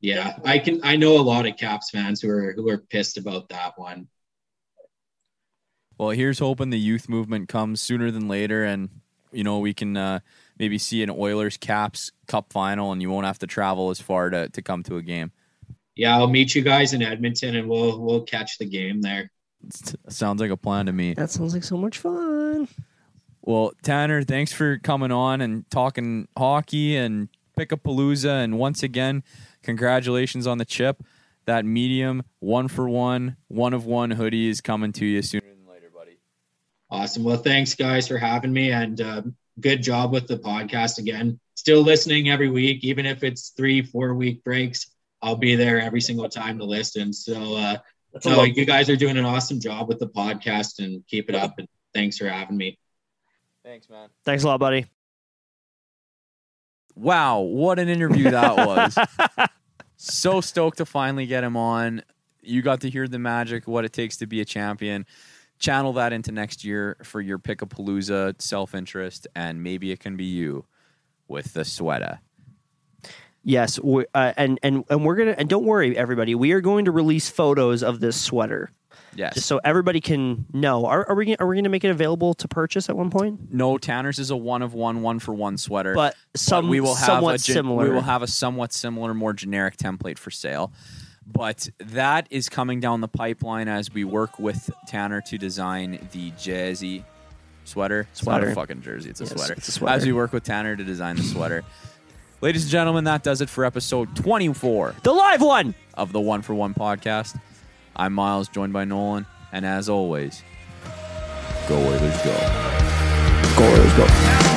Yeah, I can, I know a lot of Caps fans who are, who are pissed about that one. Well, here's hoping the youth movement comes sooner than later, and you know we can uh, maybe see an Oilers Caps Cup final, and you won't have to travel as far to to come to a game. Yeah, I'll meet you guys in Edmonton and we'll, we'll catch the game there. Sounds like a plan to me. That sounds like so much fun. Well, Tanner, thanks for coming on and talking hockey and pick a palooza. and once again, congratulations on the chip. That medium one for one, one of one hoodie is coming to you sooner than later, buddy. Awesome. Well, thanks guys for having me and uh, good job with the podcast again. Still listening every week, even if it's three, four week breaks. I'll be there every single time to listen. So, uh, That's a no, lot. you guys are doing an awesome job with the podcast and keep it up. And thanks for having me. Thanks, man. Thanks a lot, buddy. Wow, what an interview that was. so stoked to finally get him on. You got to hear the magic, what it takes to be a champion. Channel that into next year for your Pickapalooza self interest, and maybe it can be you with the sweater. Yes, uh, and and and we're gonna and don't worry, everybody. We are going to release photos of this sweater Yes. just so everybody can know. Are, are we are we going to make it available to purchase at one point? no, Tanner's is a one of one, one for one sweater. But But some we will have somewhat a gen- similar. We will have a somewhat similar, more generic template for sale. But that is coming down the pipeline as we work with Tanner to design the Jazzy sweater. It's not Sweater. a fucking jersey; it's a Yes, sweater. it's a sweater. As we work with Tanner to design the sweater. Ladies and gentlemen, that does it for episode 24 the live one. of the One for One podcast. I'm Myles, joined by Nolan, and as always, go Oilers, go. Go, let's go.